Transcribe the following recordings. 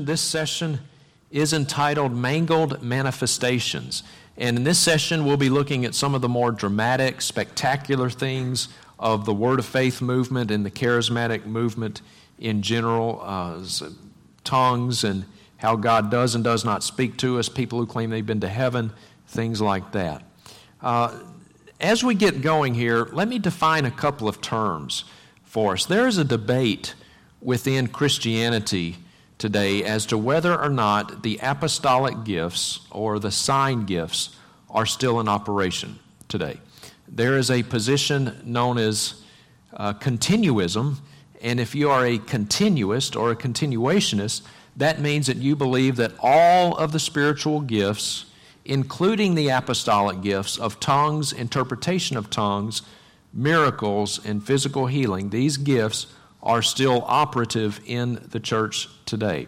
This session is entitled Mangled Manifestations. And in this session, we'll be looking at some of the more dramatic, spectacular things of the Word of Faith movement and the charismatic movement in general, uh, tongues and how God does and does not speak to us, people who claim they've been to heaven, things like that. Uh, as we get going here, let me define a couple of terms for us. There is a debate within Christianity today as to whether or not the apostolic gifts or the sign gifts are still in operation today. There is a position known as uh, continuism, and if you are a continuist or a continuationist, that means that you believe that all of the spiritual gifts, including the apostolic gifts of tongues, interpretation of tongues, miracles, and physical healing, these gifts are still operative in the church today.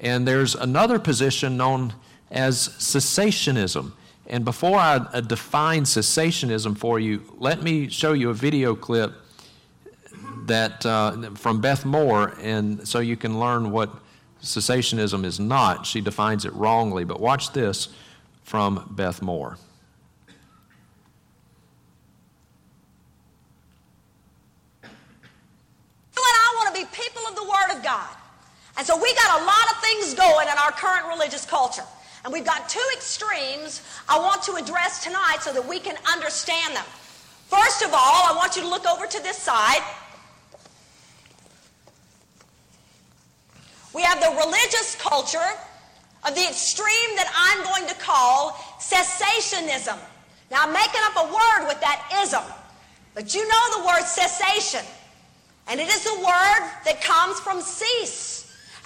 And there's another position known as cessationism. And before I uh, define cessationism for you, let me show you a video clip that uh, from Beth Moore, and so you can learn what cessationism is not. She defines it wrongly, but watch this from Beth Moore. What I want to be, people of the Word of God. And so we got a lot of things going in our current religious culture. And we've got two extremes I want to address tonight so that we can understand them. First of all, I want you to look over to this side. We have the religious culture of the extreme that I'm going to call cessationism. Now, I'm making up a word with that ism, but you know the word cessation. And it is a word that comes from cease.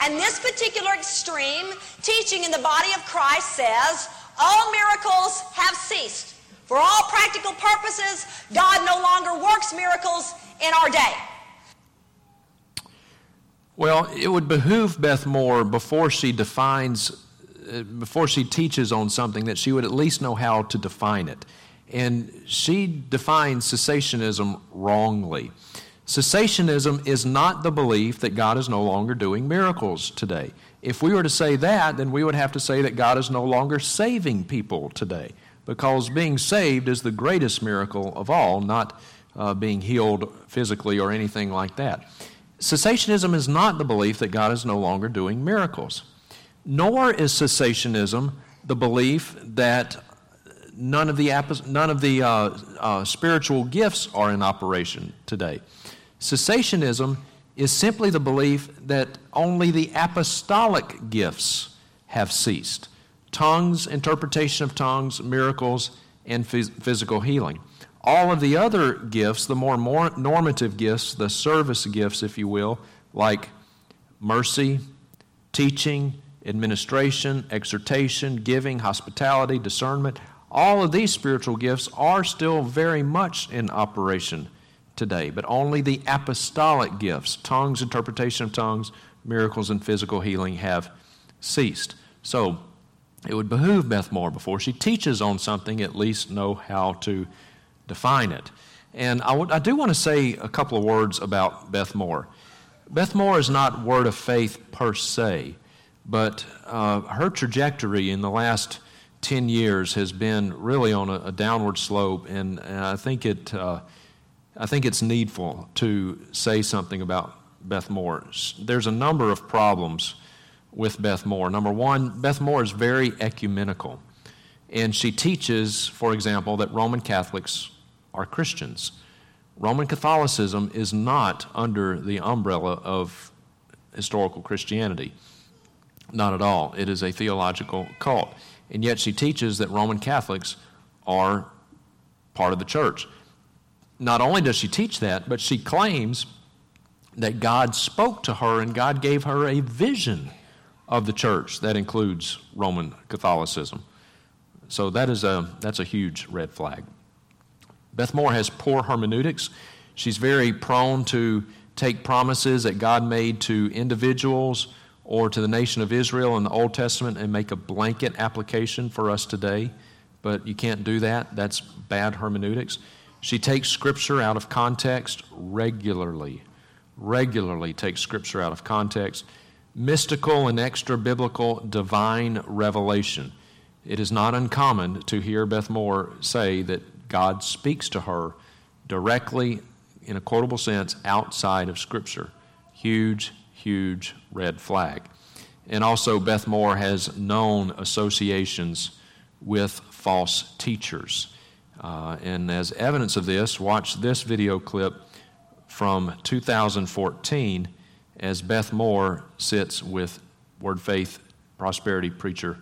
And this particular extreme teaching in the body of Christ says all miracles have ceased. For all practical purposes, God no longer works miracles in our day. Well, it would behoove Beth Moore before she defines, uh, before she teaches on something, that she would at least know how to define it. And she defines cessationism wrongly. Cessationism is not the belief that God is no longer doing miracles today. If we were to say that, then we would have to say that God is no longer saving people today, because being saved is the greatest miracle of all, not uh, being healed physically or anything like that. Cessationism is not the belief that God is no longer doing miracles, nor is cessationism the belief that none of the, none of the uh, uh, spiritual gifts are in operation today. Cessationism is simply the belief that only the apostolic gifts have ceased tongues, interpretation of tongues, miracles, and phys- physical healing. All of the other gifts, the more, more normative gifts, the service gifts, if you will, like mercy, teaching, administration, exhortation, giving, hospitality, discernment, all of these spiritual gifts are still very much in operation today, but only the apostolic gifts, tongues, interpretation of tongues, miracles, and physical healing have ceased. So it would behoove Beth Moore, before she teaches on something, at least know how to define it. And I, do want to say a couple of words about Beth Moore. Beth Moore is not word of faith per se, but uh, her trajectory in the last 10 years has been really on a, a downward slope, and, and I think it. Uh, I think it's needful to say something about Beth Moore. There's a number of problems with Beth Moore. Number one, Beth Moore is very ecumenical. And she teaches, for example, that Roman Catholics are Christians. Roman Catholicism is not under the umbrella of historical Christianity. Not at all. It is a theological cult. And yet she teaches that Roman Catholics are part of the church not only does she teach that, but she claims that God spoke to her and God gave her a vision of the church that includes Roman Catholicism. So that is a, that's a huge red flag. Beth Moore has poor hermeneutics. She's very prone to take promises that God made to individuals or to the nation of Israel in the Old Testament and make a blanket application for us today. But you can't do that. That's bad hermeneutics. She takes Scripture out of context regularly. Regularly takes Scripture out of context. mystical and extra biblical divine revelation. It is not uncommon to hear Beth Moore say that God speaks to her directly, in a quotable sense, outside of Scripture. Huge, huge red flag. And also, Beth Moore has known associations with false teachers. Uh, and as evidence of this, watch this video clip from 2014 as Beth Moore sits with Word Faith Prosperity preacher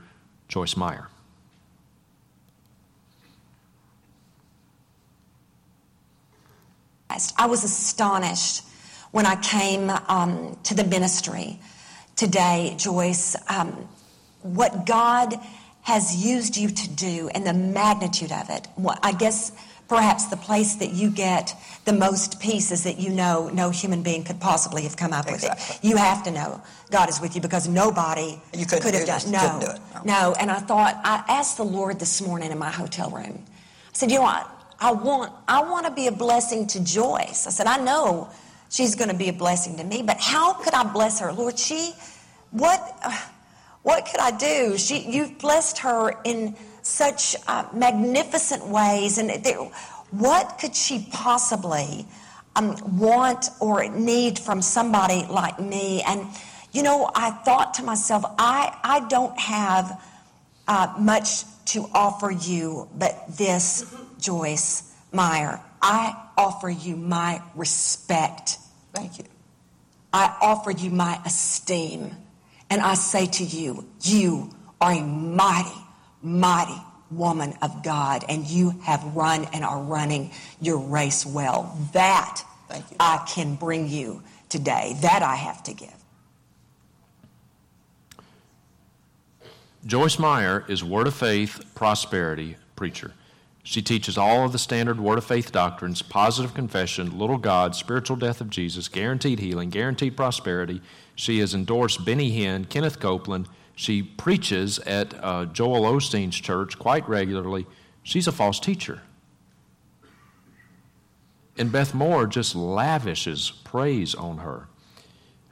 Joyce Meyer. I was astonished when I came um, to the ministry today, Joyce, um, what God has used you to do and the magnitude of it. I guess perhaps the place that you get the most peace is that you know no human being could possibly have come up exactly. with it. You have to know God is with you because nobody you could have done no, do it. No. no. And I thought I asked the Lord this morning in my hotel room. I said, you know what? I want I want to be a blessing to Joyce. I said, I know she's going to be a blessing to me, but how could I bless her, Lord? She, what, what could I do? She, you've blessed her in such uh, magnificent ways. And there, what could she possibly um, want or need from somebody like me? And, you know, I thought to myself, I, I don't have uh, much to offer you but this, Joyce Meyer. I offer you my respect. Thank you. I offer you my esteem. And I say to you, you are a mighty, mighty woman of God, and you have run and are running your race well. That I can bring you today. That I have to give. Joyce Meyer is Word of Faith prosperity preacher. She teaches all of the standard Word of Faith doctrines positive confession, little God, spiritual death of Jesus, guaranteed healing, guaranteed prosperity. She has endorsed Benny Hinn, Kenneth Copeland, she preaches at uh, Joel Osteen's church quite regularly. She's a false teacher. And Beth Moore just lavishes praise on her.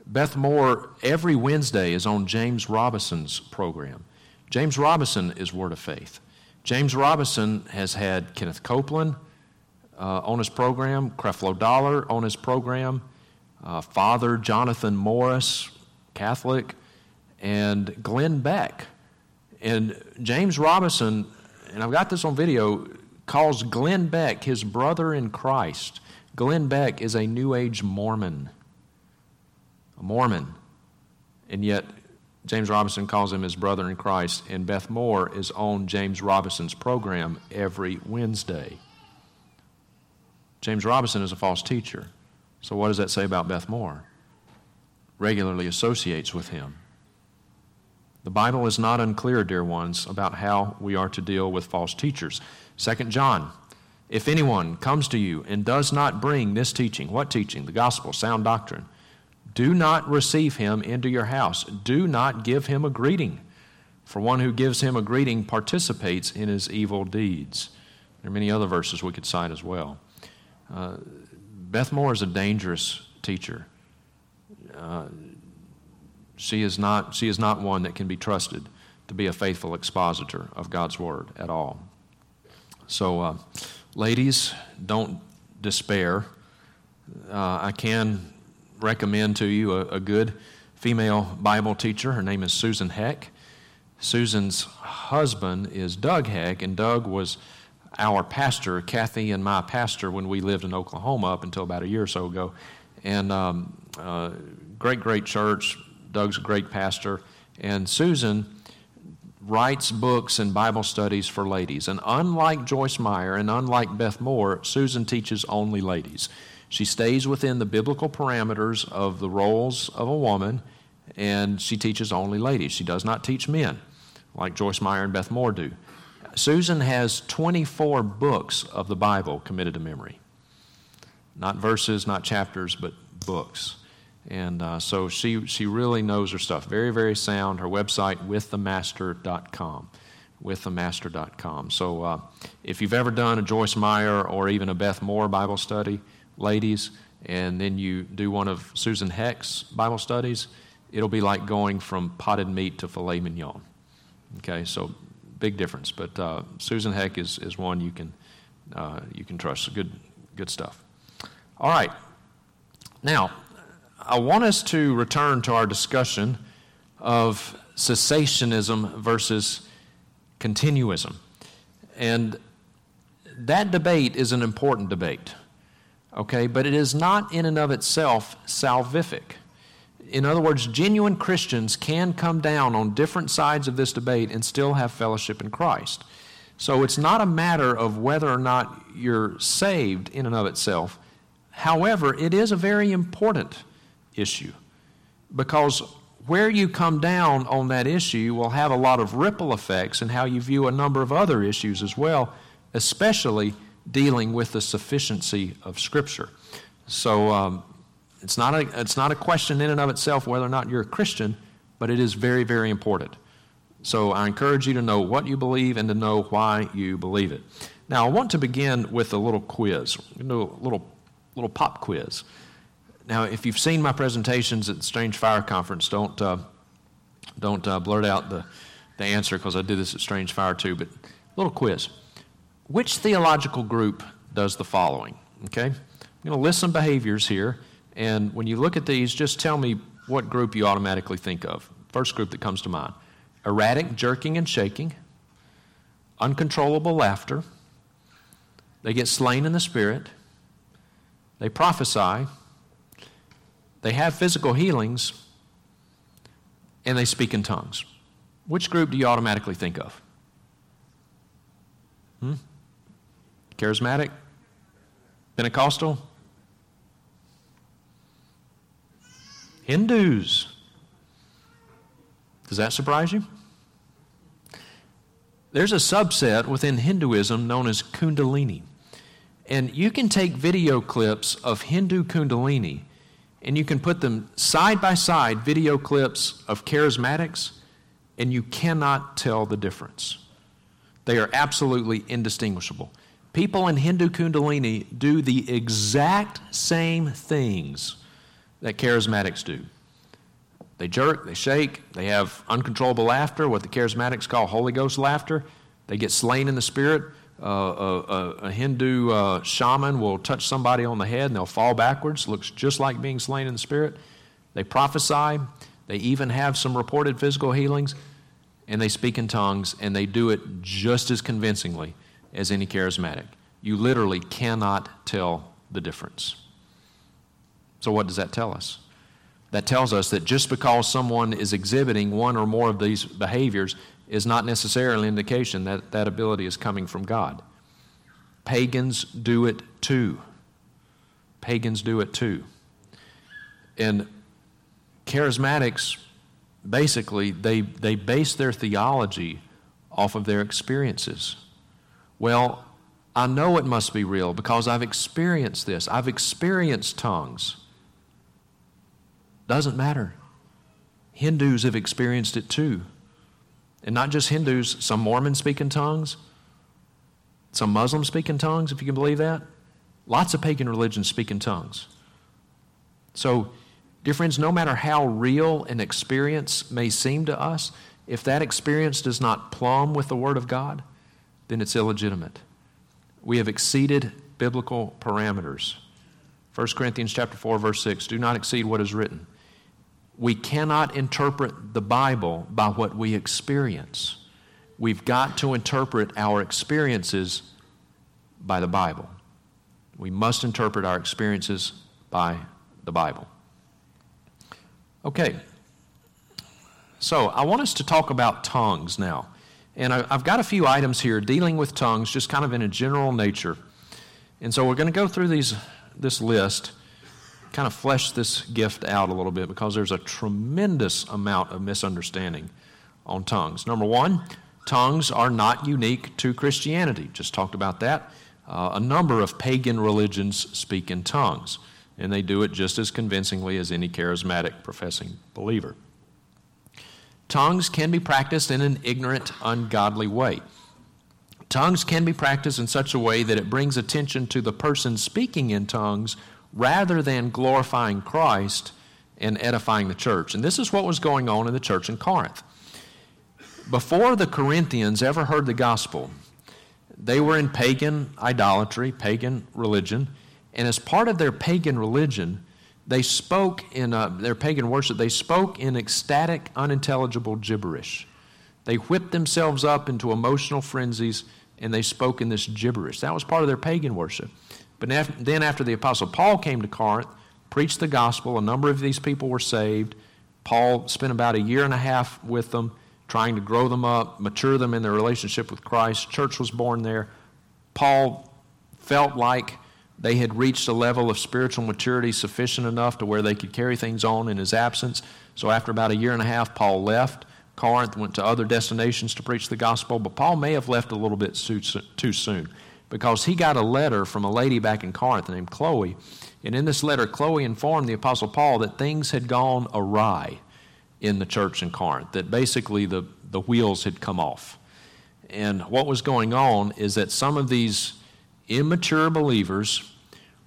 Beth Moore every Wednesday is on James Robison's program. James Robison is Word of Faith. James Robinson has had Kenneth Copeland uh, on his program, Creflo Dollar on his program, uh, Father Jonathan Morris, Catholic, and Glenn Beck. And James Robinson, and I've got this on video, calls Glenn Beck his brother in Christ. Glenn Beck is a New Age Mormon. A Mormon. And yet, James Robinson calls him his brother in Christ, and Beth Moore is on James Robinson's program every Wednesday. James Robinson is a false teacher. So, what does that say about Beth Moore? Regularly associates with him. The Bible is not unclear, dear ones, about how we are to deal with false teachers. 2 John, if anyone comes to you and does not bring this teaching, what teaching? The gospel, sound doctrine. Do not receive him into your house. Do not give him a greeting. For one who gives him a greeting participates in his evil deeds. There are many other verses we could cite as well. Uh, Beth Moore is a dangerous teacher. Uh, she is not, she is not one that can be trusted to be a faithful expositor of God's Word at all. So, uh, ladies, don't despair. Uh, I can recommend to you a, a, good female Bible teacher. Her name is Susan Heck. Susan's husband is Doug Heck, and Doug was our pastor, Kathy and my pastor, when we lived in Oklahoma up until about a year or so ago. And um, uh, great, great church, Doug's a great pastor. And Susan writes books and Bible studies for ladies. And unlike Joyce Meyer and unlike Beth Moore, Susan teaches only ladies. She stays within the biblical parameters of the roles of a woman, and she teaches only ladies. She does not teach men like Joyce Meyer and Beth Moore do. Susan has 24 books of the Bible committed to memory. Not verses, not chapters, but books. And uh, so she, she really knows her stuff. Very, very sound. Her website, withthemaster.com. Withthemaster.com. So uh, if you've ever done a Joyce Meyer or even a Beth Moore Bible study, ladies, and then you do one of Susan Heck's Bible studies, it'll be like going from potted meat to filet mignon. Okay, so big difference. But uh, Susan Heck is, is one you can, uh, you can trust. Good, good stuff. All right. Now, I want us to return to our discussion of cessationism versus continuism. And that debate is an important debate, okay? But it is not in and of itself salvific. In other words, genuine Christians can come down on different sides of this debate and still have fellowship in Christ. So it's not a matter of whether or not you're saved in and of itself. However, it is a very important issue because where you come down on that issue will have a lot of ripple effects in how you view a number of other issues as well, especially dealing with the sufficiency of Scripture. So um, it's, not a, it's not a question in and of itself whether or not you're a Christian, but it is very, very important. So I encourage you to know what you believe and to know why you believe it. Now, I want to begin with a little quiz, a little, little pop quiz. Now, if you've seen my presentations at the Strange Fire Conference, don't, uh, don't uh, blurt out the, the answer because I did this at Strange Fire too, but a little quiz. Which theological group does the following? Okay? I'm going to list some behaviors here, and when you look at these, just tell me what group you automatically think of. First group that comes to mind erratic jerking and shaking, uncontrollable laughter, they get slain in the spirit, they prophesy, they have physical healings, and they speak in tongues. Which group do you automatically think of? Hmm? Charismatic? Pentecostal? Hindus. Does that surprise you? There's a subset within Hinduism known as Kundalini. And you can take video clips of Hindu Kundalini and you can put them side by side, video clips of charismatics, and you cannot tell the difference. They are absolutely indistinguishable. People in Hindu Kundalini do the exact same things that charismatics do. They jerk, they shake, they have uncontrollable laughter, what the charismatics call Holy Ghost laughter. They get slain in the spirit uh, a, a, Hindu uh, shaman will touch somebody on the head and they'll fall backwards. Looks just like being slain in the spirit. They prophesy. They even have some reported physical healings. And they speak in tongues and they do it just as convincingly as any charismatic. You literally cannot tell the difference. So, what does that tell us? That tells us that just because someone is exhibiting one or more of these behaviors is not necessarily an indication that that ability is coming from God. Pagans do it too. Pagans do it too. And charismatics, basically, they, they base their theology off of their experiences. Well, I know it must be real because I've experienced this. I've experienced tongues. Doesn't matter. Hindus have experienced it too. And not just Hindus, some Mormons speak in tongues, some Muslims speak in tongues, if you can believe that. Lots of pagan religions speak in tongues. So, dear friends, no matter how real an experience may seem to us, if that experience does not plumb with the Word of God, then it's illegitimate. We have exceeded biblical parameters. 1 Corinthians chapter 4 verse 6 do not exceed what is written we cannot interpret the Bible by what we experience. We've got to interpret our experiences by the Bible. We must interpret our experiences by the Bible. Okay, so I want us to talk about tongues now. And I've got a few items here dealing with tongues, just kind of in a general nature. And so we're going to go through these, this list kind of flesh this gift out a little bit because there's a tremendous amount of misunderstanding on tongues. Number one, tongues are not unique to Christianity. Just talked about that. Uh, a number of pagan religions speak in tongues, and they do it just as convincingly as any charismatic professing believer. Tongues can be practiced in an ignorant, ungodly way. Tongues can be practiced in such a way that it brings attention to the person speaking in tongues rather than glorifying Christ and edifying the church. And this is what was going on in the church in Corinth. Before the Corinthians ever heard the gospel, they were in pagan idolatry, pagan religion, and as part of their pagan religion, they spoke in uh, their pagan worship, they spoke in ecstatic, unintelligible gibberish. They whipped themselves up into emotional frenzies and they spoke in this gibberish. That was part of their pagan worship. But then, after the Apostle Paul came to Corinth, preached the gospel, a number of these people were saved. Paul spent about a year and a half with them, trying to grow them up, mature them in their relationship with Christ. Church was born there. Paul felt like they had reached a level of spiritual maturity sufficient enough to where they could carry things on in his absence. So, after about a year and a half, Paul left Corinth, went to other destinations to preach the gospel, but Paul may have left a little bit too soon because he got a letter from a lady back in Corinth named Chloe. And in this letter, Chloe informed the Apostle Paul that things had gone awry in the church in Corinth, that basically the, the wheels had come off. And what was going on is that some of these immature believers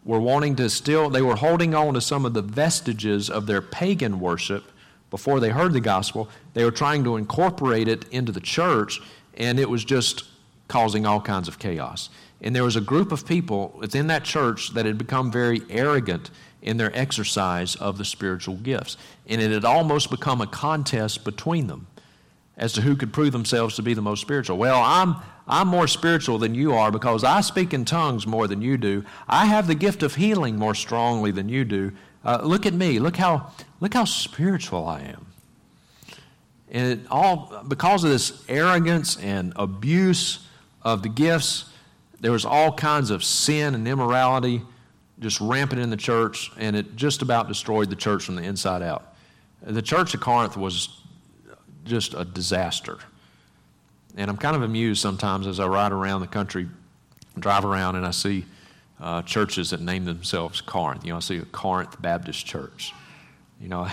were wanting to still, they were holding on to some of the vestiges of their pagan worship before they heard the gospel. They were trying to incorporate it into the church, and it was just causing all kinds of chaos. And there was a group of people within that church that had become very arrogant in their exercise of the spiritual gifts. And it had almost become a contest between them as to who could prove themselves to be the most spiritual. Well, I'm, I'm more spiritual than you are because I speak in tongues more than you do. I have the gift of healing more strongly than you do. Uh, look at me. Look how, look how spiritual I am. And all, because of this arrogance and abuse of the gifts, there was all kinds of sin and immorality just rampant in the church, and it just about destroyed the church from the inside out. The church of Corinth was just a disaster. And I'm kind of amused sometimes as I ride around the country, drive around, and I see uh, churches that name themselves Corinth. You know, I see a Corinth Baptist Church. You know,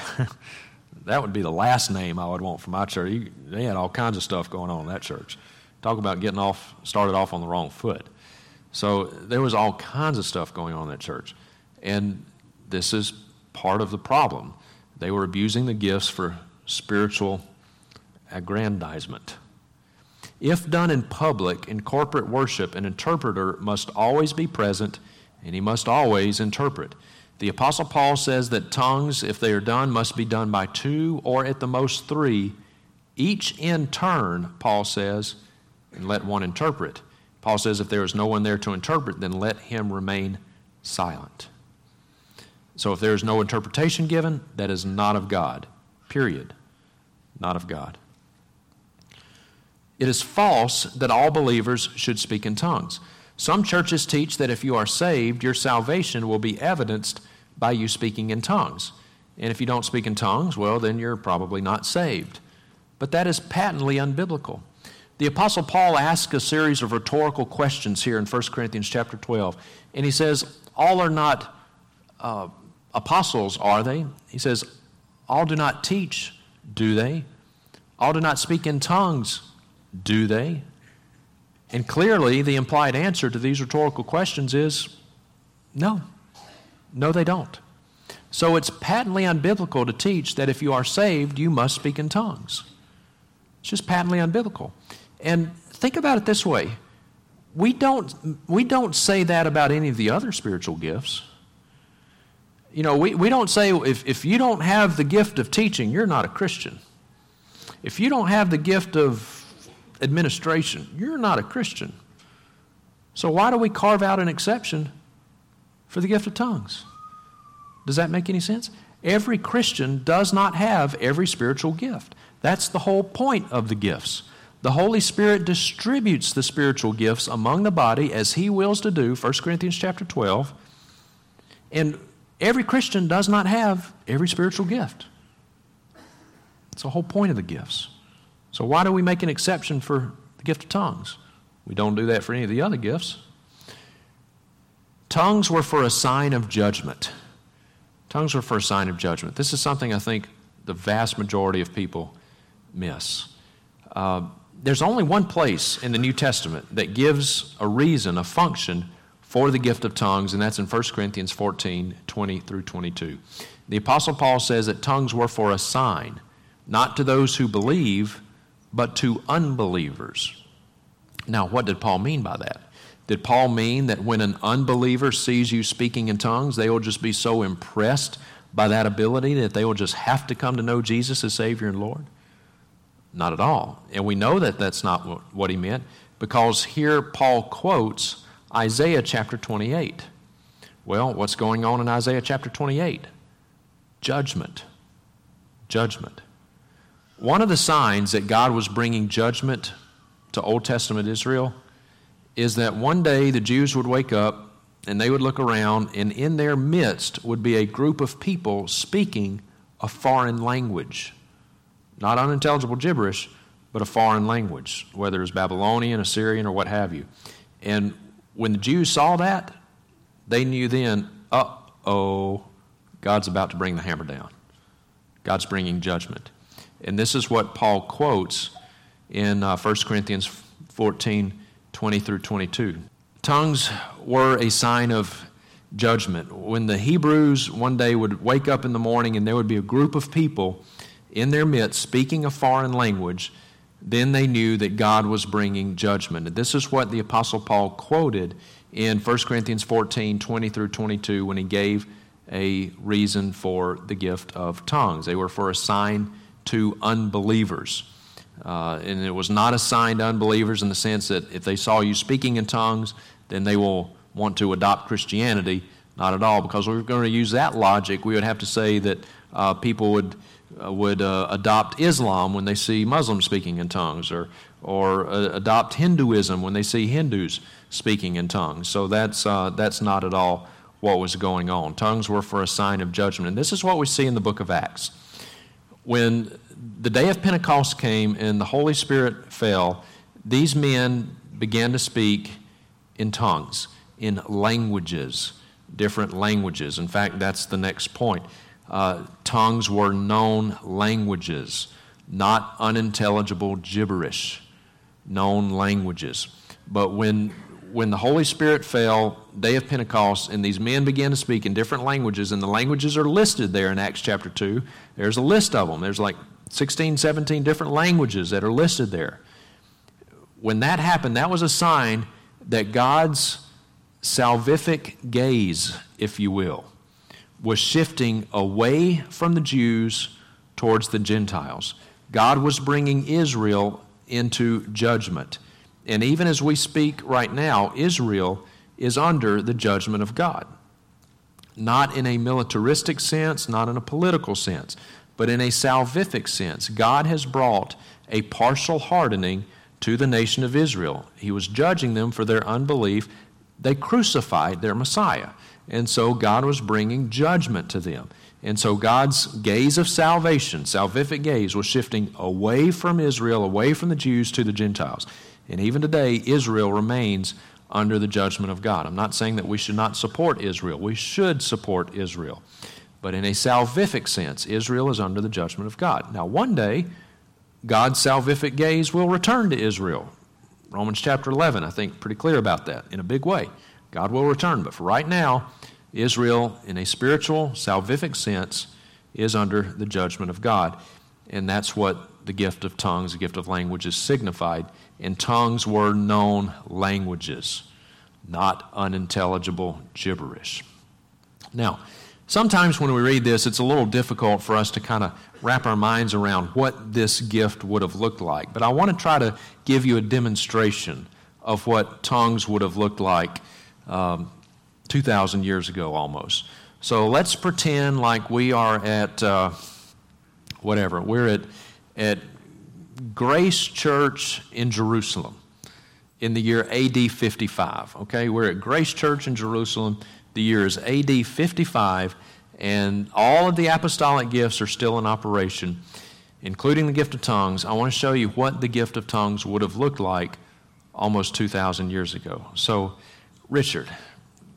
that would be the last name I would want for my church. They had all kinds of stuff going on in that church. Talk about getting off, started off on the wrong foot. So there was all kinds of stuff going on in that church. And this is part of the problem. They were abusing the gifts for spiritual aggrandizement. If done in public, in corporate worship, an interpreter must always be present and he must always interpret. The Apostle Paul says that tongues, if they are done, must be done by two or at the most three, each in turn, Paul says, and let one interpret. Paul says, if there is no one there to interpret, then let him remain silent. So if there is no interpretation given, that is not of God. Period. Not of God. It is false that all believers should speak in tongues. Some churches teach that if you are saved, your salvation will be evidenced by you speaking in tongues. And if you don't speak in tongues, well, then you're probably not saved. But that is patently unbiblical. The Apostle Paul asks a series of rhetorical questions here in 1 Corinthians chapter 12. And he says, All are not uh, apostles, are they? He says, All do not teach, do they? All do not speak in tongues, do they? And clearly, the implied answer to these rhetorical questions is no. No, they don't. So it's patently unbiblical to teach that if you are saved, you must speak in tongues. It's just patently unbiblical. And think about it this way we don't, we don't say that about any of the other spiritual gifts. You know, we, we don't say if, if you don't have the gift of teaching, you're not a Christian. If you don't have the gift of administration, you're not a Christian. So why do we carve out an exception for the gift of tongues? Does that make any sense? Every Christian does not have every spiritual gift. That's the whole point of the gifts. The Holy Spirit distributes the spiritual gifts among the body as he wills to do, 1 Corinthians chapter 12. And every Christian does not have every spiritual gift. It's the whole point of the gifts. So, why do we make an exception for the gift of tongues? We don't do that for any of the other gifts. Tongues were for a sign of judgment. Tongues were for a sign of judgment. This is something I think the vast majority of people miss. Uh, there's only one place in the New Testament that gives a reason, a function for the gift of tongues, and that's in 1 Corinthians 14 20 through 22. The Apostle Paul says that tongues were for a sign, not to those who believe, but to unbelievers. Now, what did Paul mean by that? Did Paul mean that when an unbeliever sees you speaking in tongues, they will just be so impressed by that ability that they will just have to come to know Jesus as Savior and Lord? Not at all. And we know that that's not what he meant because here Paul quotes Isaiah chapter 28. Well, what's going on in Isaiah chapter 28? Judgment. Judgment. One of the signs that God was bringing judgment to Old Testament Israel is that one day the Jews would wake up and they would look around, and in their midst would be a group of people speaking a foreign language. Not unintelligible gibberish, but a foreign language, whether it's Babylonian, Assyrian, or what have you. And when the Jews saw that, they knew then, uh oh, God's about to bring the hammer down. God's bringing judgment. And this is what Paul quotes in uh, 1 Corinthians 14 20 through 22. Tongues were a sign of judgment. When the Hebrews one day would wake up in the morning and there would be a group of people in their midst speaking a foreign language, then they knew that God was bringing judgment. And this is what the Apostle Paul quoted in 1 Corinthians 14 20 through 22 when he gave a reason for the gift of tongues. They were for a sign to unbelievers. Uh, and it was not a sign to unbelievers in the sense that if they saw you speaking in tongues, then they will want to adopt Christianity. Not at all, because we are going to use that logic, we would have to say that uh, people would, uh, would uh, adopt Islam when they see Muslims speaking in tongues, or, or uh, adopt Hinduism when they see Hindus speaking in tongues. So that's, that's not at all what was going on. Tongues were for a sign of judgment. And this is what we see in the book of Acts. When the day of Pentecost came and the Holy Spirit fell, these men began to speak in tongues, in languages, different languages. In fact, that's the next point. Uh, tongues were known languages, not unintelligible gibberish, known languages. But when when the Holy Spirit fell, day of Pentecost, and these men began to speak in different languages, and the languages are listed there in Acts chapter 2. There's a list of them. There's like 16, 17 different languages that are listed there. When that happened, that was a sign that God's salvific gaze, if you will, was shifting away from the Jews towards the Gentiles. God was bringing Israel into judgment. And even as we speak right now, Israel is under the judgment of God. Not in a militaristic sense, not in a political sense, but in a salvific sense. God has brought a partial hardening to the nation of Israel. He was judging them for their unbelief. They crucified their Messiah. And so God was bringing judgment to them. And so God's gaze of salvation, salvific gaze, was shifting away from Israel, away from the Jews to the Gentiles. And even today, Israel remains under the judgment of God. I'm not saying that we should not support Israel. We should support Israel. But in a salvific sense, Israel is under the judgment of God. Now, one day, God's salvific gaze will return to Israel. Romans chapter 11, I think, pretty clear about that in a big way. God will return. But for right now, Israel, in a spiritual, salvific sense, is under the judgment of God. And that's what the gift of tongues, the gift of languages signified. And tongues were known languages, not unintelligible gibberish. Now, Sometimes when we read this, it's a little difficult for us to kind of wrap our minds around what this gift would have looked like. But I want to try to give you a demonstration of what tongues would have looked like um, 2,000 years ago almost. So let's pretend like we are at uh, whatever, we're at, at Grace Church in Jerusalem in the year AD 55. Okay, we're at Grace Church in Jerusalem the year is AD 55, and all of the apostolic gifts are still in operation, including the gift of tongues. I want to show you what the gift of tongues would have looked like almost 2,000 years ago. So, Richard,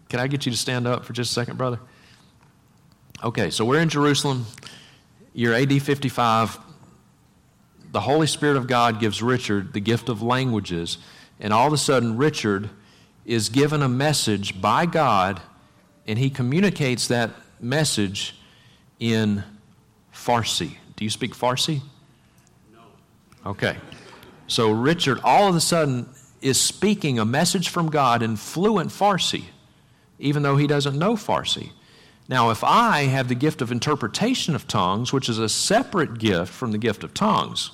can I get you to stand up for just a second, brother? Okay, so we're in Jerusalem, year AD 55. The Holy Spirit of God gives Richard the gift of languages, and all of a sudden, Richard is given a message by God and he communicates that message in Farsi. Do you speak Farsi? No. Okay. So Richard all of a sudden is speaking a message from God in fluent Farsi, even though he doesn't know Farsi. Now, if I have the gift of interpretation of tongues, which is a separate gift from the gift of tongues,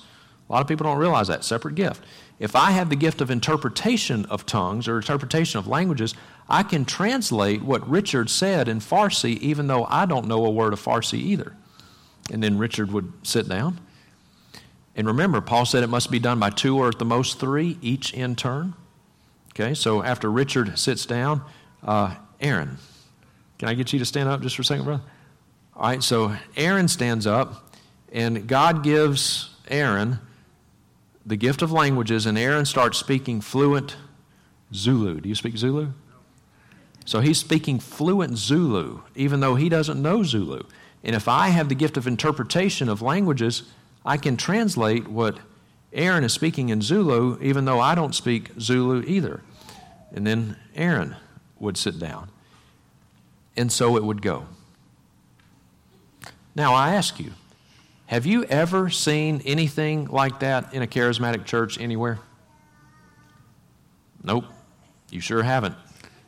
a lot of people don't realize that, separate gift. If I have the gift of interpretation of tongues or interpretation of languages, I can translate what Richard said in Farsi, even though I don't know a word of Farsi either. And then Richard would sit down. And remember, Paul said it must be done by two or at the most three, each in turn. Okay, so after Richard sits down, uh, Aaron, can I get you to stand up just for a second, brother? All right, so Aaron stands up, and God gives Aaron the gift of languages, and Aaron starts speaking fluent Zulu. Do you speak Zulu? So he's speaking fluent Zulu, even though he doesn't know Zulu. And if I have the gift of interpretation of languages, I can translate what Aaron is speaking in Zulu, even though I don't speak Zulu either. And then Aaron would sit down and so it would go. Now, I ask you, have you ever seen anything like that in a charismatic church anywhere? Nope, you sure haven't.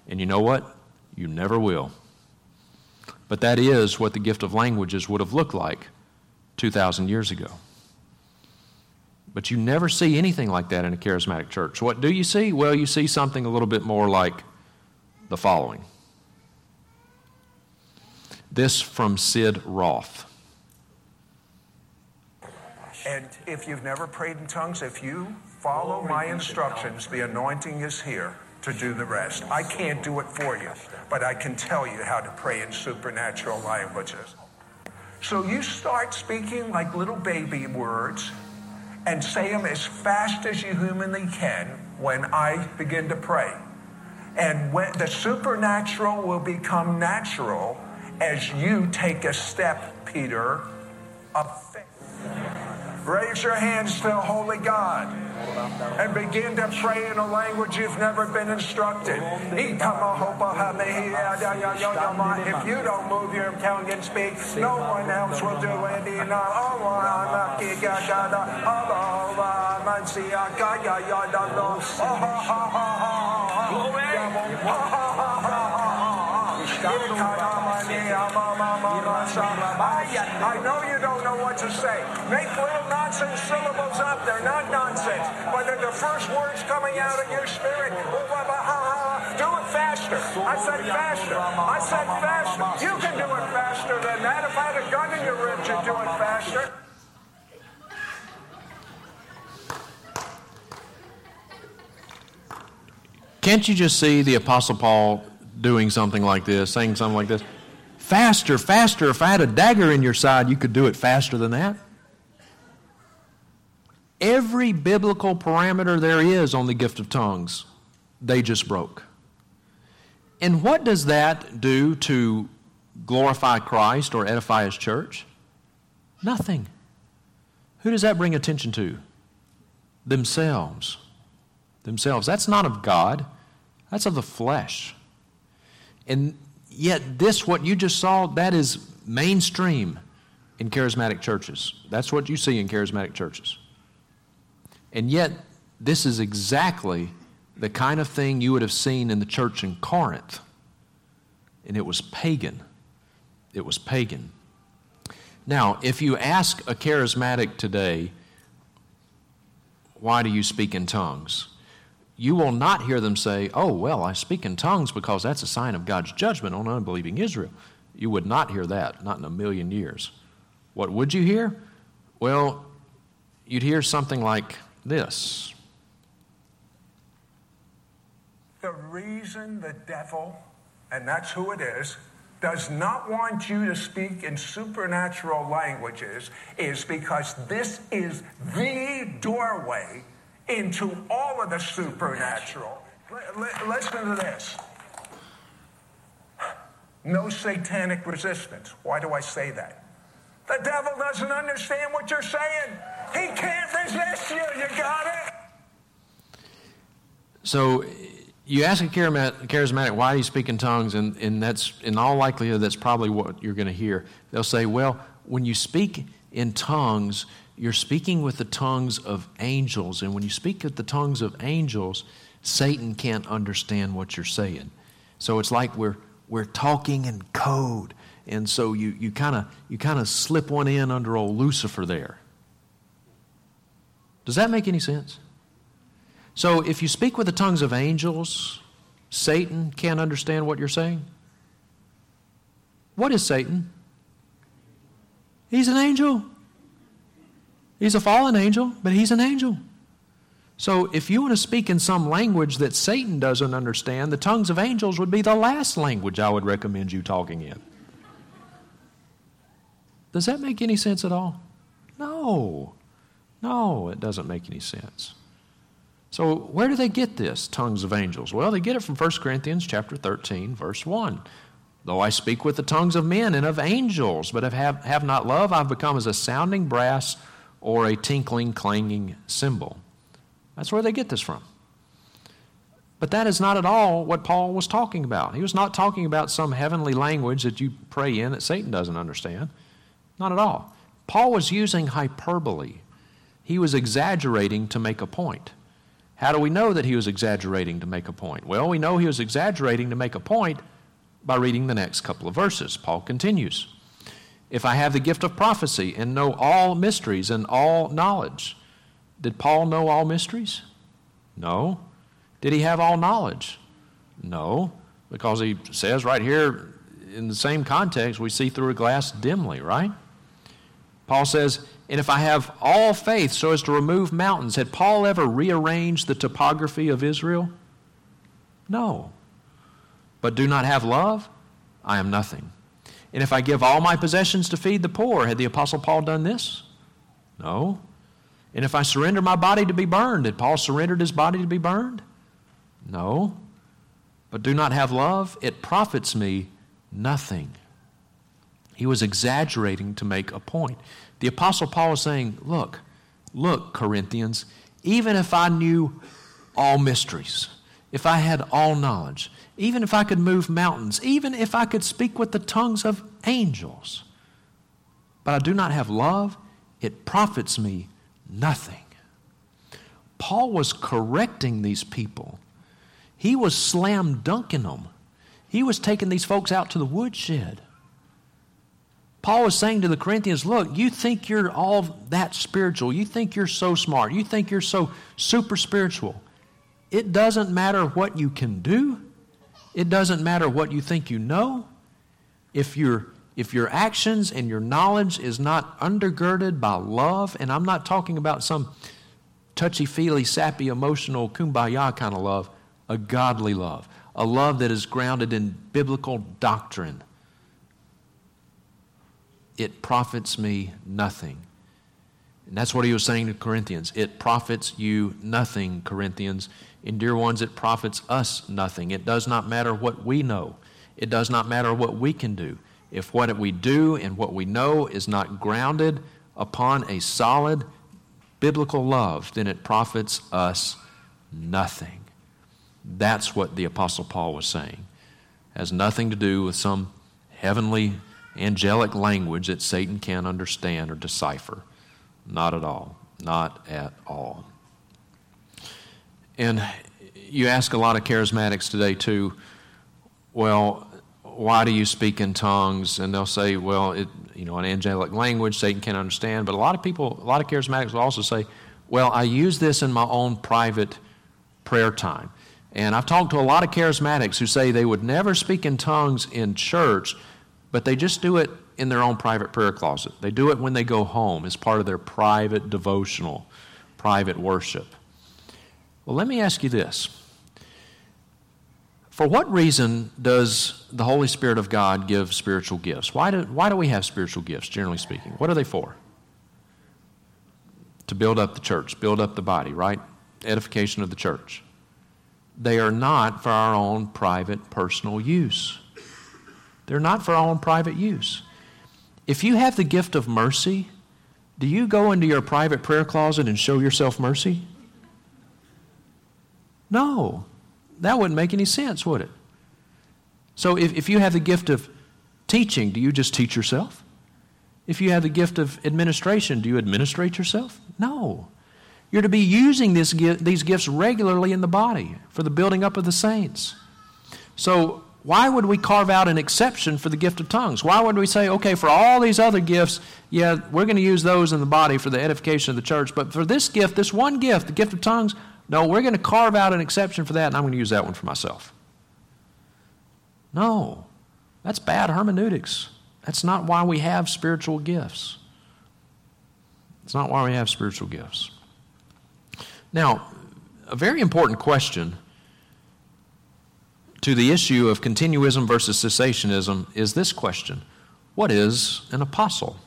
And you know what? You never will. But that is what the gift of languages would have looked like 2,000 years ago. But you never see anything like that in a charismatic church. What do you see? Well, you see something a little bit more like the following. This from Sid Roth. And if you've never prayed in tongues, if you follow my instructions, the anointing is here to do the rest. I can't do it for you, but I can tell you how to pray in supernatural languages. So you start speaking like little baby words and say them as fast as you humanly can when I begin to pray. And when the supernatural will become natural as you take a step, Peter, faith. Raise your hands to the Holy God and begin to pray in a language you've never been instructed. If you don't move your tongue and speak, no one else will do it. I know you don't know what to say. Make little nonsense syllables up. They're not nonsense, but they're the first words coming out of your spirit. Do it faster. I said faster. I said faster. You can do it faster than that. If I had a gun in your ribs, you'd do it faster. Can't you just see the Apostle Paul doing something like this, saying something like this? Faster, faster. If I had a dagger in your side, you could do it faster than that. Every biblical parameter there is on the gift of tongues, they just broke. And what does that do to glorify Christ or edify His church? Nothing. Who does that bring attention to? Themselves. Themselves. That's not of God, that's of the flesh. And yet, this, what you just saw, that is mainstream in charismatic churches. That's what you see in charismatic churches. And yet, this is exactly the kind of thing you would have seen in the church in Corinth. And it was pagan. It was pagan. Now, if you ask a charismatic today, why do you speak in tongues? You will not hear them say, Oh, well, I speak in tongues because that's a sign of God's judgment on unbelieving Israel. You would not hear that, not in a million years. What would you hear? Well, you'd hear something like this. The reason the devil, and that's who it is, does not want you to speak in supernatural languages is because this is the doorway into all of the supernatural. listen to this. No satanic resistance. Why do I say that? The devil doesn't understand what you're saying. He can't resist you. You got it? So you ask a charismatic, why do you tongues? And, and that's, in all likelihood, that's probably what you're going to hear. They'll say, well, when you speak in tongues, you're speaking with the tongues of angels. And when you speak with the tongues of angels, Satan can't understand what you're saying. So it's like we're, we're talking in code. And so you, you kind of you kinda slip one in under old Lucifer there. Does that make any sense? So if you speak with the tongues of angels, Satan can't understand what you're saying. What is Satan? He's an angel. He's a fallen angel, but he's an angel. So if you want to speak in some language that Satan doesn't understand, the tongues of angels would be the last language I would recommend you talking in. Does that make any sense at all? No. No, it doesn't make any sense. So where do they get this tongues of angels? Well, they get it from 1 Corinthians chapter 13 verse 1. Though I speak with the tongues of men and of angels, but have, have not love, I've become as a sounding brass or a tinkling, clanging cymbal. That's where they get this from. But that is not at all what Paul was talking about. He was not talking about some heavenly language that you pray in that Satan doesn't understand. Not at all. Paul was using hyperbole, he was exaggerating to make a point. How do we know that he was exaggerating to make a point? Well, we know he was exaggerating to make a point by reading the next couple of verses. Paul continues If I have the gift of prophecy and know all mysteries and all knowledge, did Paul know all mysteries? No. Did he have all knowledge? No, because he says right here in the same context, we see through a glass dimly, right? Paul says, and if I have all faith so as to remove mountains, had Paul ever rearranged the topography of Israel? No. But do not have love? I am nothing. And if I give all my possessions to feed the poor, had the Apostle Paul done this? No. And if I surrender my body to be burned, had Paul surrendered his body to be burned? No. But do not have love? It profits me nothing. He was exaggerating to make a point. The Apostle Paul was saying, Look, look, Corinthians, even if I knew all mysteries, if I had all knowledge, even if I could move mountains, even if I could speak with the tongues of angels, but I do not have love, it profits me nothing. Paul was correcting these people. He was slam dunking them. He was taking these folks out to the woodshed. Paul was saying to the Corinthians, look, you think you're all that spiritual. You think you're so smart. You think you're so super spiritual. It doesn't matter what you can do. It doesn't matter what you think you know. If your if your actions and your knowledge is not undergirded by love, and I'm not talking about some touchy-feely, sappy, emotional, kumbaya kind of love, a godly love, a love that is grounded in biblical doctrine it profits me nothing. And that's what he was saying to Corinthians. It profits you nothing, Corinthians. And dear ones, it profits us nothing. It does not matter what we know, it does not matter what we can do. If what we do and what we know is not grounded upon a solid biblical love, then it profits us nothing. That's what the Apostle Paul was saying. It has nothing to do with some heavenly angelic language that Satan can't understand or decipher. Not at all. Not at all. And you ask a lot of charismatics today, too, well, why do you speak in tongues? And they'll say, well, it, you know, an angelic language Satan can't understand. But a lot of people, a lot of charismatics will also say, well, I use this in my own private prayer time. And I've talked to a lot of charismatics who say they would never speak in tongues in church but they just do it in their own private prayer closet. They do it when they go home as part of their private devotional, private worship. Well, let me ask you this. For what reason does the Holy Spirit of God give spiritual gifts? Why do, why do we have spiritual gifts, generally speaking? What are they for? To build up the church, build up the body, right? Edification of the church. They are not for our own private, personal use. They're not for our own private use. If you have the gift of mercy, do you go into your private prayer closet and show yourself mercy? No. That wouldn't make any sense, would it? So if, if you have the gift of teaching, do you just teach yourself? If you have the gift of administration, do you administrate yourself? No. You're to be using this, these gifts regularly in the body for the building up of the saints. So, why would we carve out an exception for the gift of tongues? Why would we say, okay, for all these other gifts, yeah, we're going to use those in the body for the edification of the church, but for this gift, this one gift, the gift of tongues, no, we're going to carve out an exception for that, and I'm going to use that one for myself. No, that's bad hermeneutics. That's not why we have spiritual gifts. It's not why we have spiritual gifts. Now, a very important question to the issue of continuism versus cessationism is this question What is an apostle?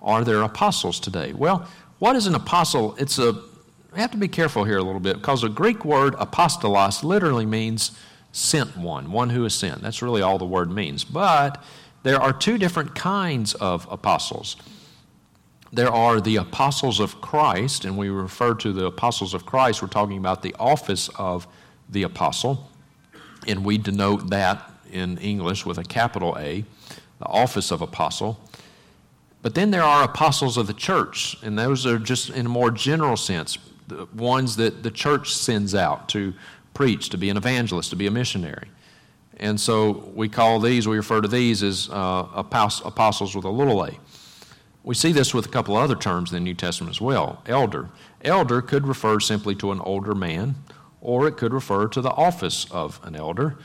Are there apostles today? Well, what is an apostle? It's a, I have to be careful here a little bit because the Greek word apostolos literally means sent one, one who is sent. That's really all the word means. But there are two different kinds of apostles. There are the apostles of Christ, and we refer to the apostles of Christ, we're talking about the office of the apostle, and we denote that in English with a capital A, the office of apostle. But then there are apostles of the church, and those are just in a more general sense, the ones that the church sends out to preach, to be an evangelist, to be a missionary. And so we call these, we refer to these as uh, apostles with a little a. We see this with a couple of other terms in the New Testament as well. Elder. Elder could refer simply to an older man, or it could refer to the office of an elder.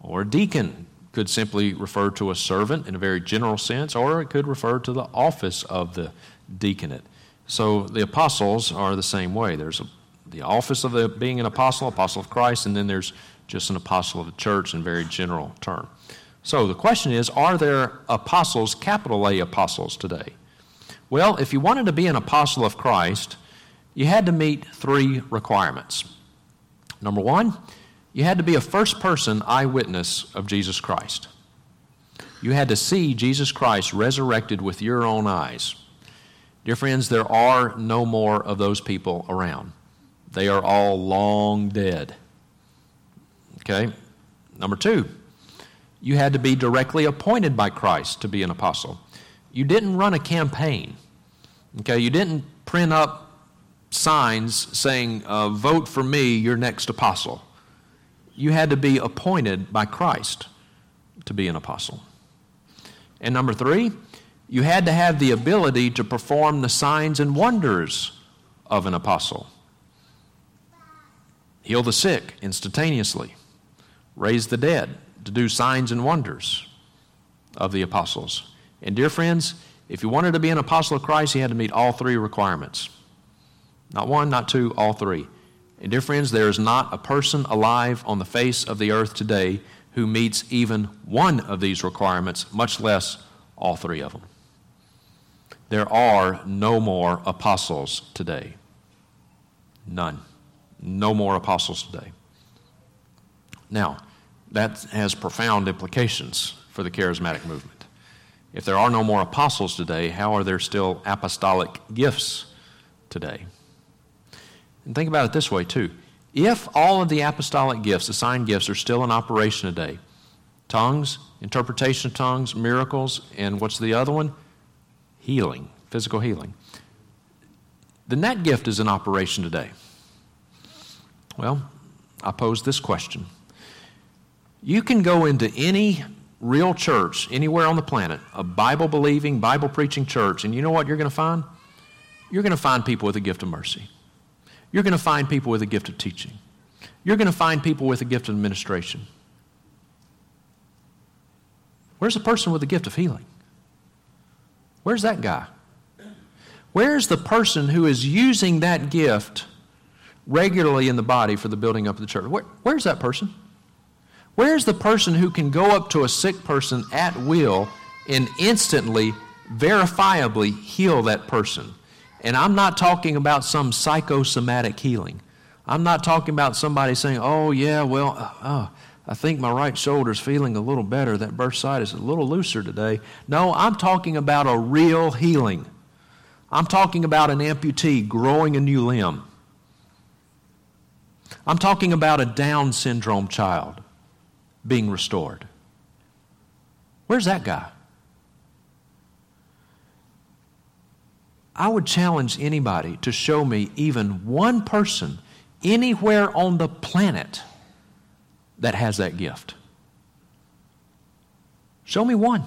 Or deacon could simply refer to a servant in a very general sense, or it could refer to the office of the deaconate. So the apostles are the same way. There's a, the office of the, being an apostle, apostle of Christ, and then there's just an apostle of the church in very general term. So the question is are there apostles, capital A apostles today? Well, if you wanted to be an apostle of Christ, you had to meet three requirements. Number one, you had to be a first person eyewitness of Jesus Christ. You had to see Jesus Christ resurrected with your own eyes. Dear friends, there are no more of those people around. They are all long dead. Okay? Number two, you had to be directly appointed by Christ to be an apostle. You didn't run a campaign. Okay, you didn't print up signs saying, uh, Vote for me, your next apostle. You had to be appointed by Christ to be an apostle. And number three, you had to have the ability to perform the signs and wonders of an apostle. Heal the sick instantaneously, raise the dead, to do signs and wonders of the apostles. And, dear friends, if you wanted to be an apostle of Christ, you had to meet all three requirements. Not one, not two, all three. And, dear friends, there is not a person alive on the face of the earth today who meets even one of these requirements, much less all three of them. There are no more apostles today. None. No more apostles today. Now, that has profound implications for the charismatic movement. If there are no more apostles today, how are there still apostolic gifts today? And think about it this way, too. If all of the apostolic gifts, assigned gifts, are still in operation today tongues, interpretation of tongues, miracles, and what's the other one? Healing, physical healing. Then that gift is in operation today. Well, I pose this question you can go into any real church anywhere on the planet, a Bible believing, Bible preaching church, and you know what you're going to find? You're going to find people with a gift of mercy. You're going to find people with a gift of teaching. You're going to find people with a gift of administration. Where's the person with the gift of healing? Where's that guy? Where's the person who is using that gift regularly in the body for the building up of the church? Where, where's that person? Where's the person who can go up to a sick person at will and instantly, verifiably heal that person? And I'm not talking about some psychosomatic healing. I'm not talking about somebody saying, oh, yeah, well, uh, uh I think my right shoulder's feeling a little better. That bursitis is a little looser today. No, I'm talking about a real healing. I'm talking about an amputee growing a new limb. I'm talking about a Down syndrome child being restored. Where's that guy? I would challenge anybody to show me even one person anywhere on the planet that has that gift. Show me one.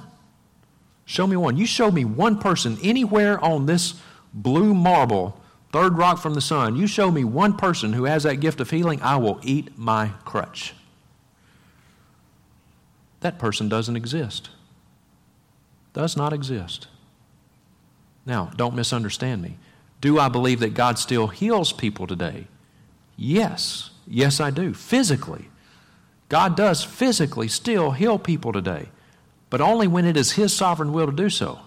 Show me one. You show me one person anywhere on this blue marble, third rock from the sun. You show me one person who has that gift of healing, I will eat my crutch. That person doesn't exist. Does not exist. Now, don't misunderstand me. Do I believe that God still heals people today? Yes. Yes, I do. Physically. God does physically still heal people today, but only when it is His sovereign will to do so.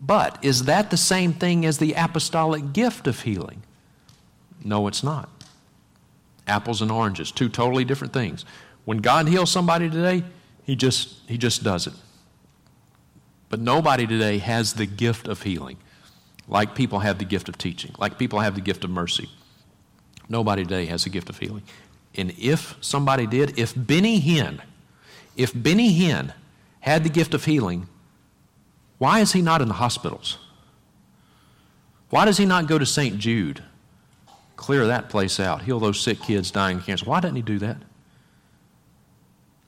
But is that the same thing as the apostolic gift of healing? No, it's not. Apples and oranges, two totally different things. When God heals somebody today, He just, he just does it. But nobody today has the gift of healing, like people have the gift of teaching, like people have the gift of mercy. Nobody today has the gift of healing. And if somebody did, if Benny Hinn, if Benny Hinn had the gift of healing, why is he not in the hospitals? Why does he not go to St. Jude? Clear that place out, heal those sick kids dying of cancer. Why doesn't he do that?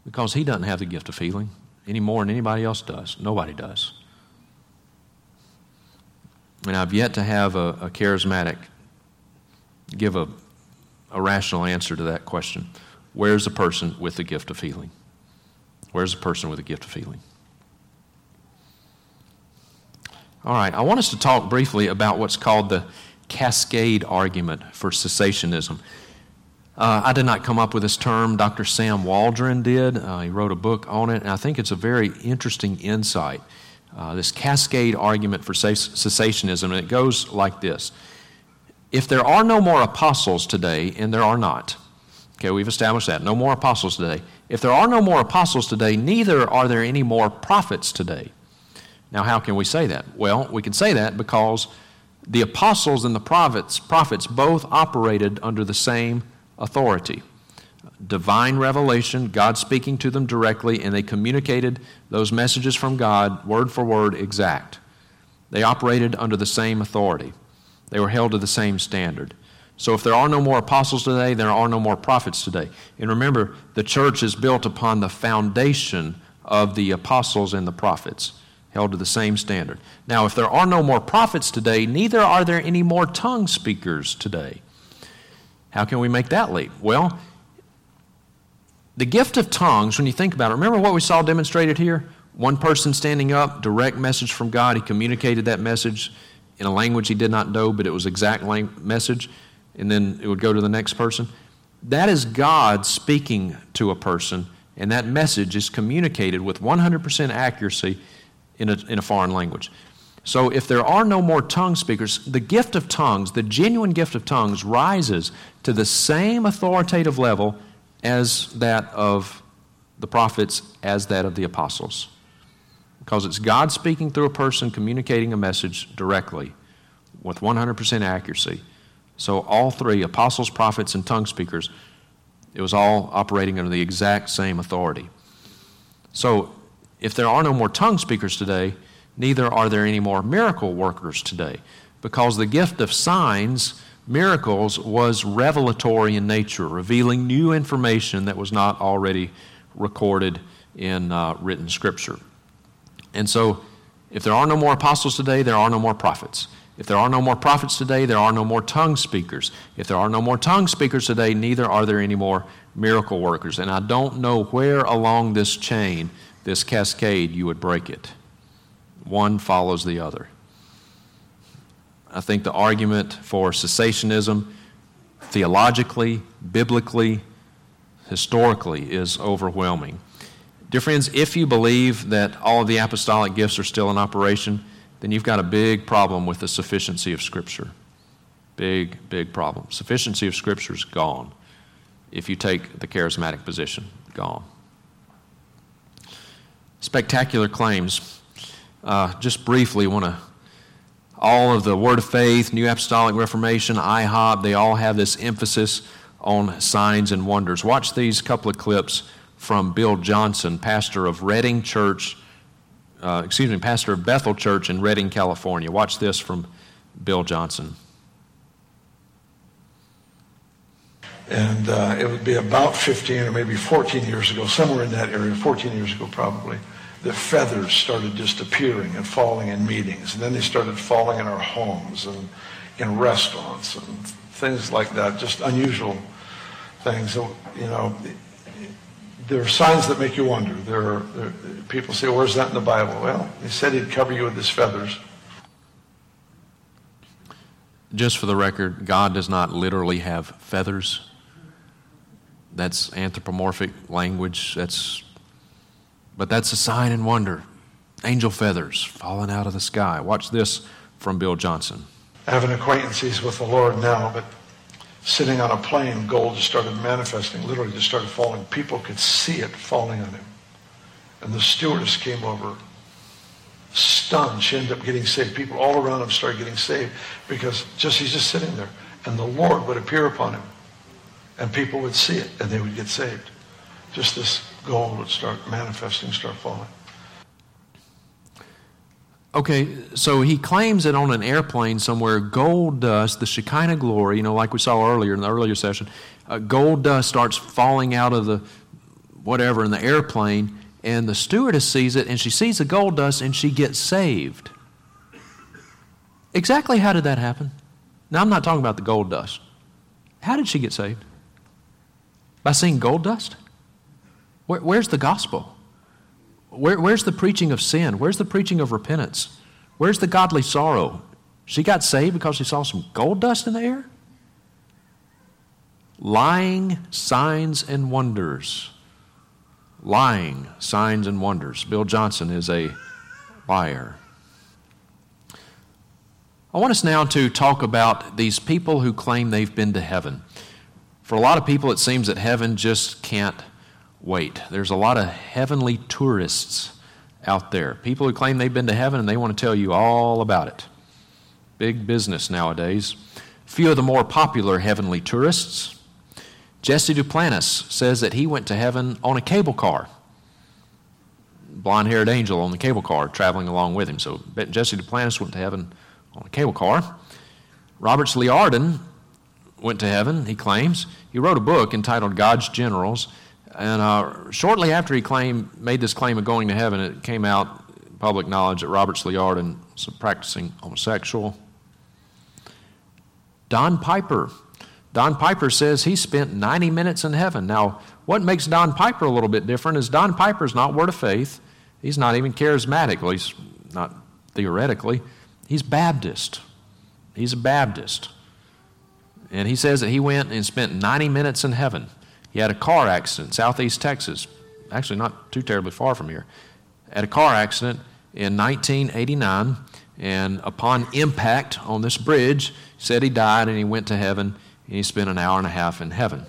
Because he doesn't have the gift of healing any more than anybody else does. Nobody does. And I've yet to have a, a charismatic give a, a rational answer to that question. Where's the person with the gift of healing? Where's the person with the gift of healing? All right, I want us to talk briefly about what's called the cascade argument for cessationism. Uh, I did not come up with this term. Dr. Sam Waldron did. Uh, he wrote a book on it, and I think it's a very interesting insight. Uh, this cascade argument for cessationism, and it goes like this If there are no more apostles today, and there are not, okay, we've established that, no more apostles today. If there are no more apostles today, neither are there any more prophets today. Now, how can we say that? Well, we can say that because the apostles and the prophets, prophets both operated under the same authority. Divine revelation, God speaking to them directly, and they communicated those messages from God, word for word, exact. They operated under the same authority, they were held to the same standard. So, if there are no more apostles today, there are no more prophets today. And remember, the church is built upon the foundation of the apostles and the prophets, held to the same standard. Now, if there are no more prophets today, neither are there any more tongue speakers today. How can we make that leap? Well, the gift of tongues, when you think about it, remember what we saw demonstrated here? One person standing up, direct message from God. He communicated that message in a language he did not know, but it was exact message, and then it would go to the next person. That is God speaking to a person, and that message is communicated with 100% accuracy in a, in a foreign language. So if there are no more tongue speakers, the gift of tongues, the genuine gift of tongues, rises to the same authoritative level as that of the prophets, as that of the apostles. Because it's God speaking through a person, communicating a message directly with 100% accuracy. So all three, apostles, prophets, and tongue speakers, it was all operating under the exact same authority. So if there are no more tongue speakers today, neither are there any more miracle workers today, because the gift of signs, miracles, was revelatory in nature, revealing new information that was not already recorded in uh, written scripture. And so, if there are no more apostles today, there are no more prophets. If there are no more prophets today, there are no more tongue speakers. If there are no more tongue speakers today, neither are there any more miracle workers. And I don't know where along this chain, this cascade, you would break it. One follows the other. I think the argument for cessationism, theologically, biblically, historically, is overwhelming. Dear friends, if you believe that all of the apostolic gifts are still in operation, then you've got a big problem with the sufficiency of Scripture. Big, big problem. Sufficiency of Scripture is gone if you take the charismatic position. Gone. Spectacular claims uh, just briefly want to all of the Word of Faith, New Apostolic Reformation, IHOP, they all have this emphasis on signs and wonders. Watch these couple of clips from Bill Johnson, pastor of Redding Church, uh, excuse me, pastor of Bethel Church in Redding, California. Watch this from Bill Johnson. And uh, it would be about 15 or maybe 14 years ago, somewhere in that area, 14 years ago probably, the feathers started just appearing and falling in meetings. And then they started falling in our homes and in restaurants and things like that, just unusual things. So, you know, there are signs that make you wonder. There are, there, people say, where's that in the Bible? Well, he said he'd cover you with his feathers. Just for the record, God does not literally have feathers. That's anthropomorphic language. That's, but that's a sign and wonder. Angel feathers falling out of the sky. Watch this from Bill Johnson. I Having acquaintances with the Lord now, but sitting on a plane, gold just started manifesting, literally just started falling. People could see it falling on him. And the stewardess came over, stunned. She ended up getting saved. People all around him started getting saved because just he's just sitting there. And the Lord would appear upon him and people would see it and they would get saved. Just this gold would start manifesting, start falling. Okay, so he claims that on an airplane somewhere, gold dust, the Shekinah glory, you know, like we saw earlier in the earlier session, uh, gold dust starts falling out of the whatever in the airplane, and the stewardess sees it, and she sees the gold dust, and she gets saved. Exactly how did that happen? Now, I'm not talking about the gold dust. How did she get saved? By seeing gold dust? Where, where's the gospel? Where, where's the preaching of sin? Where's the preaching of repentance? Where's the godly sorrow? She got saved because she saw some gold dust in the air? Lying signs and wonders. Lying signs and wonders. Bill Johnson is a liar. I want us now to talk about these people who claim they've been to heaven. For a lot of people, it seems that heaven just can't wait. There's a lot of heavenly tourists out there, people who claim they've been to heaven and they want to tell you all about it. Big business nowadays. Few of the more popular heavenly tourists. Jesse Duplantis says that he went to heaven on a cable car. Blonde haired angel on the cable car traveling along with him. So Jesse Duplantis went to heaven on a cable car. Roberts Liardon went to heaven, he claims. He wrote a book entitled God's Generals. And uh, shortly after he claimed, made this claim of going to heaven, it came out public knowledge that Robert Liardon was a practicing homosexual. Don Piper. Don Piper says he spent 90 minutes in heaven. Now, what makes Don Piper a little bit different is Don Piper's not Word of Faith. He's not even charismatic, at least not theoretically. He's Baptist. He's a Baptist. And he says that he went and spent 90 minutes in heaven. He had a car accident, southeast Texas, actually not too terribly far from here. Had a car accident in 1989, and upon impact on this bridge, said he died and he went to heaven, and he spent an hour and a half in heaven.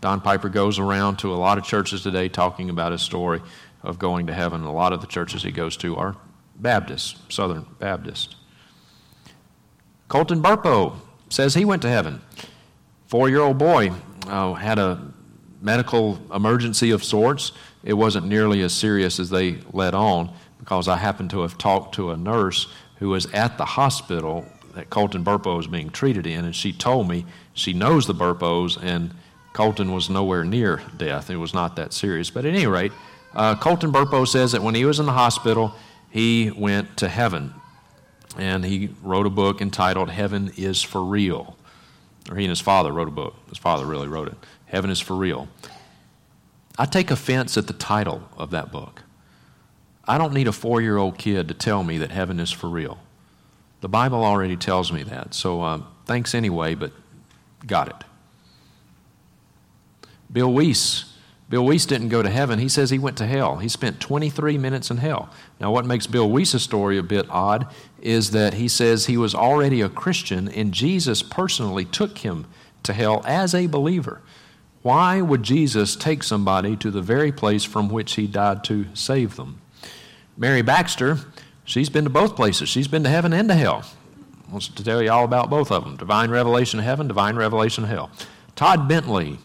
Don Piper goes around to a lot of churches today talking about his story of going to heaven. A lot of the churches he goes to are Baptist, Southern Baptist. Colton Burpo says he went to heaven. Four year old boy uh, had a medical emergency of sorts. It wasn't nearly as serious as they let on because I happened to have talked to a nurse who was at the hospital that Colton Burpo was being treated in, and she told me she knows the Burpos, and Colton was nowhere near death. It was not that serious. But at any rate, uh, Colton Burpo says that when he was in the hospital, he went to heaven and he wrote a book entitled Heaven is for Real. Or he and his father wrote a book. His father really wrote it. Heaven is for Real. I take offense at the title of that book. I don't need a four year old kid to tell me that heaven is for real. The Bible already tells me that. So uh, thanks anyway, but got it. Bill Wiese Bill Wiese didn't go to heaven. He says he went to hell. He spent 23 minutes in hell. Now, what makes Bill Wiese's story a bit odd is that he says he was already a Christian and Jesus personally took him to hell as a believer. Why would Jesus take somebody to the very place from which he died to save them? Mary Baxter, she's been to both places. She's been to heaven and to hell. Wants to tell you all about both of them divine revelation of heaven, divine revelation of hell. Todd Bentley.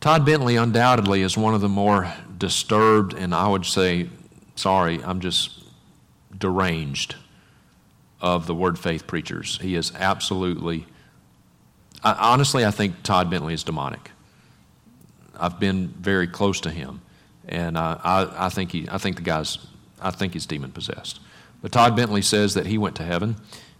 Todd Bentley undoubtedly is one of the more disturbed, and I would say, sorry, I'm just deranged of the word faith preachers. He is absolutely, I, honestly, I think Todd Bentley is demonic. I've been very close to him, and I, I, think he, I think the guy's, I think he's demon possessed. But Todd Bentley says that he went to heaven.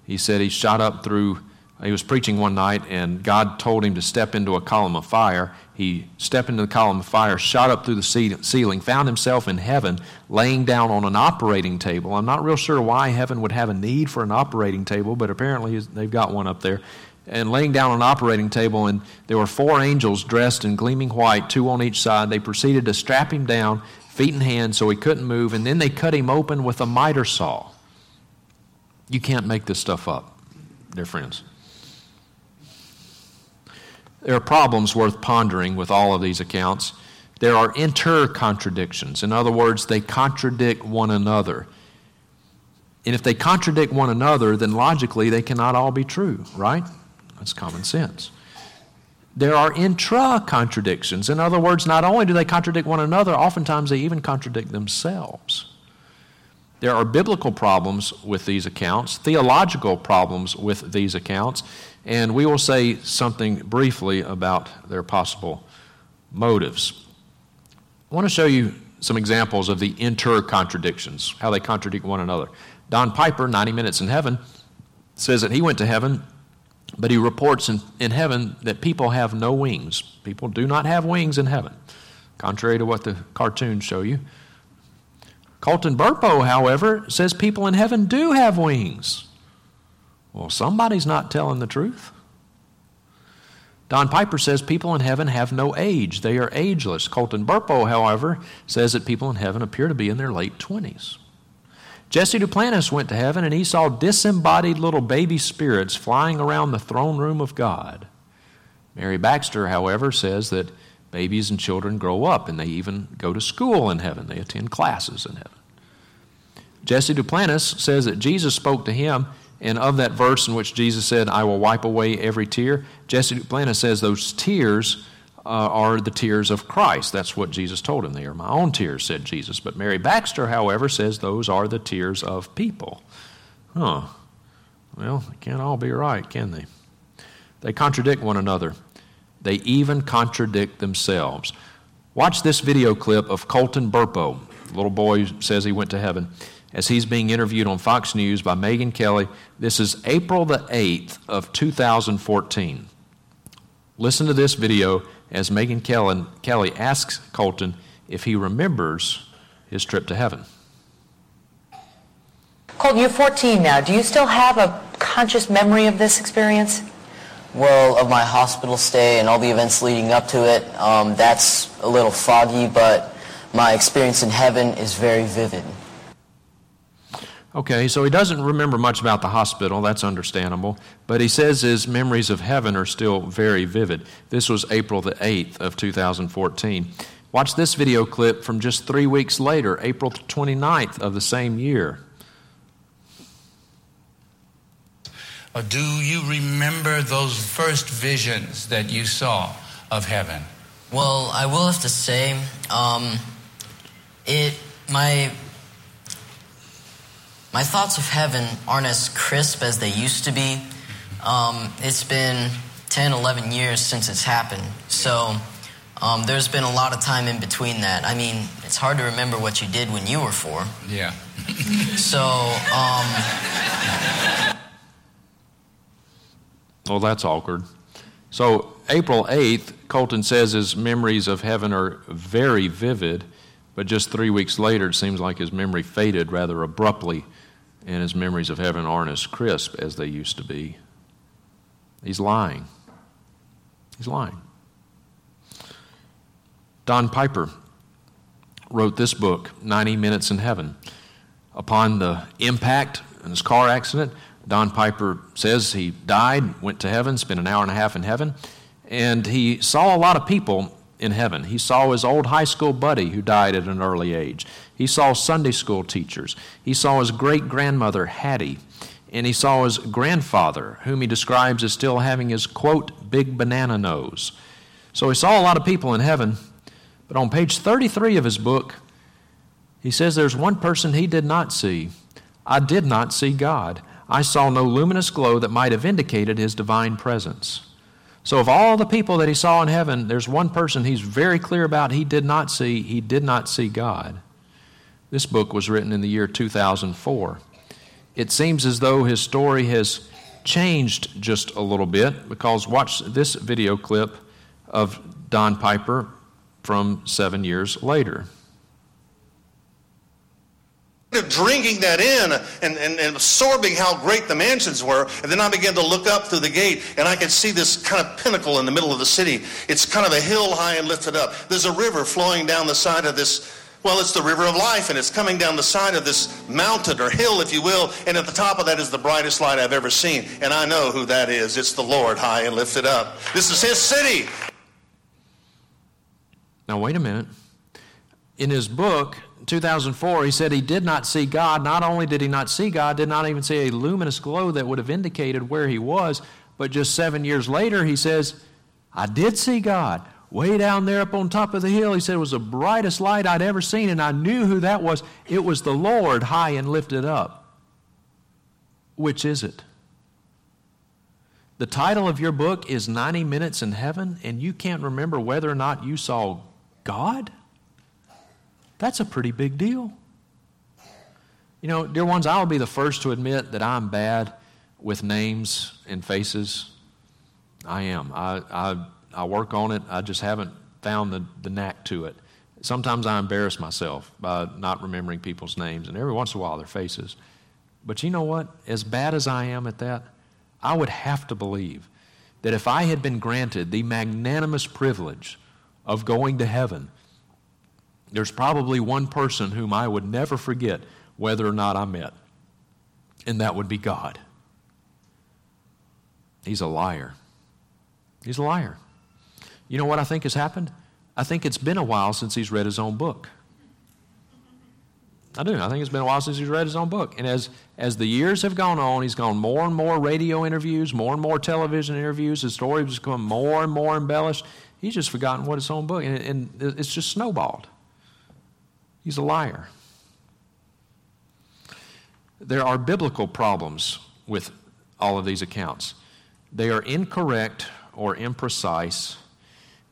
He said he shot up through he was preaching one night, and God told him to step into a column of fire. He stepped into the column of fire, shot up through the ceiling, found himself in heaven, laying down on an operating table. I'm not real sure why heaven would have a need for an operating table, but apparently they've got one up there. And laying down an operating table, and there were four angels dressed in gleaming white, two on each side. They proceeded to strap him down, feet and hands, so he couldn't move, and then they cut him open with a miter saw. You can't make this stuff up, dear friends. There are problems worth pondering with all of these accounts. There are inter contradictions. In other words, they contradict one another. And if they contradict one another, then logically they cannot all be true, right? That's common sense. There are intra contradictions. In other words, not only do they contradict one another, oftentimes they even contradict themselves. There are biblical problems with these accounts, theological problems with these accounts, and we will say something briefly about their possible motives. I want to show you some examples of the inter contradictions, how they contradict one another. Don Piper, 90 Minutes in Heaven, says that he went to heaven, but he reports in, in heaven that people have no wings. People do not have wings in heaven, contrary to what the cartoons show you. Colton Burpo, however, says people in heaven do have wings. Well, somebody's not telling the truth. Don Piper says people in heaven have no age, they are ageless. Colton Burpo, however, says that people in heaven appear to be in their late 20s. Jesse Duplantis went to heaven and he saw disembodied little baby spirits flying around the throne room of God. Mary Baxter, however, says that babies and children grow up and they even go to school in heaven, they attend classes in heaven. Jesse Duplantis says that Jesus spoke to him and of that verse in which Jesus said, I will wipe away every tear, Jesse Duplantis says those tears uh, are the tears of Christ. That's what Jesus told him. They are my own tears, said Jesus. But Mary Baxter, however, says those are the tears of people. Huh. Well, they can't all be right, can they? They contradict one another. They even contradict themselves. Watch this video clip of Colton Burpo. The little boy says he went to heaven as he's being interviewed on Fox News by Megyn Kelly. This is April the 8th of 2014. Listen to this video as Megyn Kelly, Kelly asks Colton if he remembers his trip to heaven. Colton, you're 14 now. Do you still have a conscious memory of this experience? Well, of my hospital stay and all the events leading up to it, um, that's a little foggy, but my experience in heaven is very vivid. Okay, so he doesn't remember much about the hospital. That's understandable. But he says his memories of heaven are still very vivid. This was April the 8th of 2014. Watch this video clip from just three weeks later, April 29th of the same year. Uh, do you remember those first visions that you saw of heaven? Well, I will have to say, um, it my my thoughts of heaven aren't as crisp as they used to be. Um, it's been 10, 11 years since it's happened. So um, there's been a lot of time in between that. I mean, it's hard to remember what you did when you were four. Yeah. so, um, well, that's awkward. So, April 8th, Colton says his memories of heaven are very vivid, but just three weeks later, it seems like his memory faded rather abruptly and his memories of heaven aren't as crisp as they used to be. He's lying. He's lying. Don Piper wrote this book, 90 Minutes in Heaven. Upon the impact in his car accident, Don Piper says he died, went to heaven, spent an hour and a half in heaven, and he saw a lot of people in heaven. He saw his old high school buddy who died at an early age. He saw Sunday school teachers. He saw his great grandmother, Hattie. and he saw his grandfather, whom he describes as still having his, quote, big banana nose. So he saw a lot of people in heaven, but on page 33 of his book, he says there's one person he did not see. I did not see God. I saw no luminous glow that might have indicated his divine presence. So, of all the people that he saw in heaven, there's one person he's very clear about he did not see. He did not see God. This book was written in the year 2004. It seems as though his story has changed just a little bit because watch this video clip of Don Piper from seven years later drinking that in and, and, and, absorbing how great the mansions were. And then I began to look up through the gate and I could see this kind of pinnacle in the middle of the city. It's kind of a hill high and lifted up. There's a river flowing down the side of this. Well, it's the river of life, and it's coming down the side of this mountain or hill, if you will, and at the top of that is the brightest light I've ever seen. And I know who that is. It's the Lord high and lifted up. This is His city. Now, wait a minute. In his book, 2004, he said he did not see God. Not only did he not see God, did not even see a luminous glow that would have indicated where he was, but just seven years later, he says, I did see God. Way down there up on top of the hill, he said it was the brightest light I'd ever seen, and I knew who that was. It was the Lord high and lifted up. Which is it? The title of your book is 90 Minutes in Heaven, and you can't remember whether or not you saw God? That's a pretty big deal. You know, dear ones, I'll be the first to admit that I'm bad with names and faces. I am. I, I, I work on it. I just haven't found the, the knack to it. Sometimes I embarrass myself by not remembering people's names, and every once in a while their faces. But you know what? As bad as I am at that, I would have to believe that if I had been granted the magnanimous privilege of going to heaven, there's probably one person whom I would never forget whether or not I met, and that would be God. He's a liar. He's a liar. You know what I think has happened? I think it's been a while since he's read his own book. I do. I think it's been a while since he's read his own book. And as, as the years have gone on, he's gone more and more radio interviews, more and more television interviews. His story has become more and more embellished. He's just forgotten what his own book, and, and it's just snowballed. He's a liar. There are biblical problems with all of these accounts. They are incorrect or imprecise,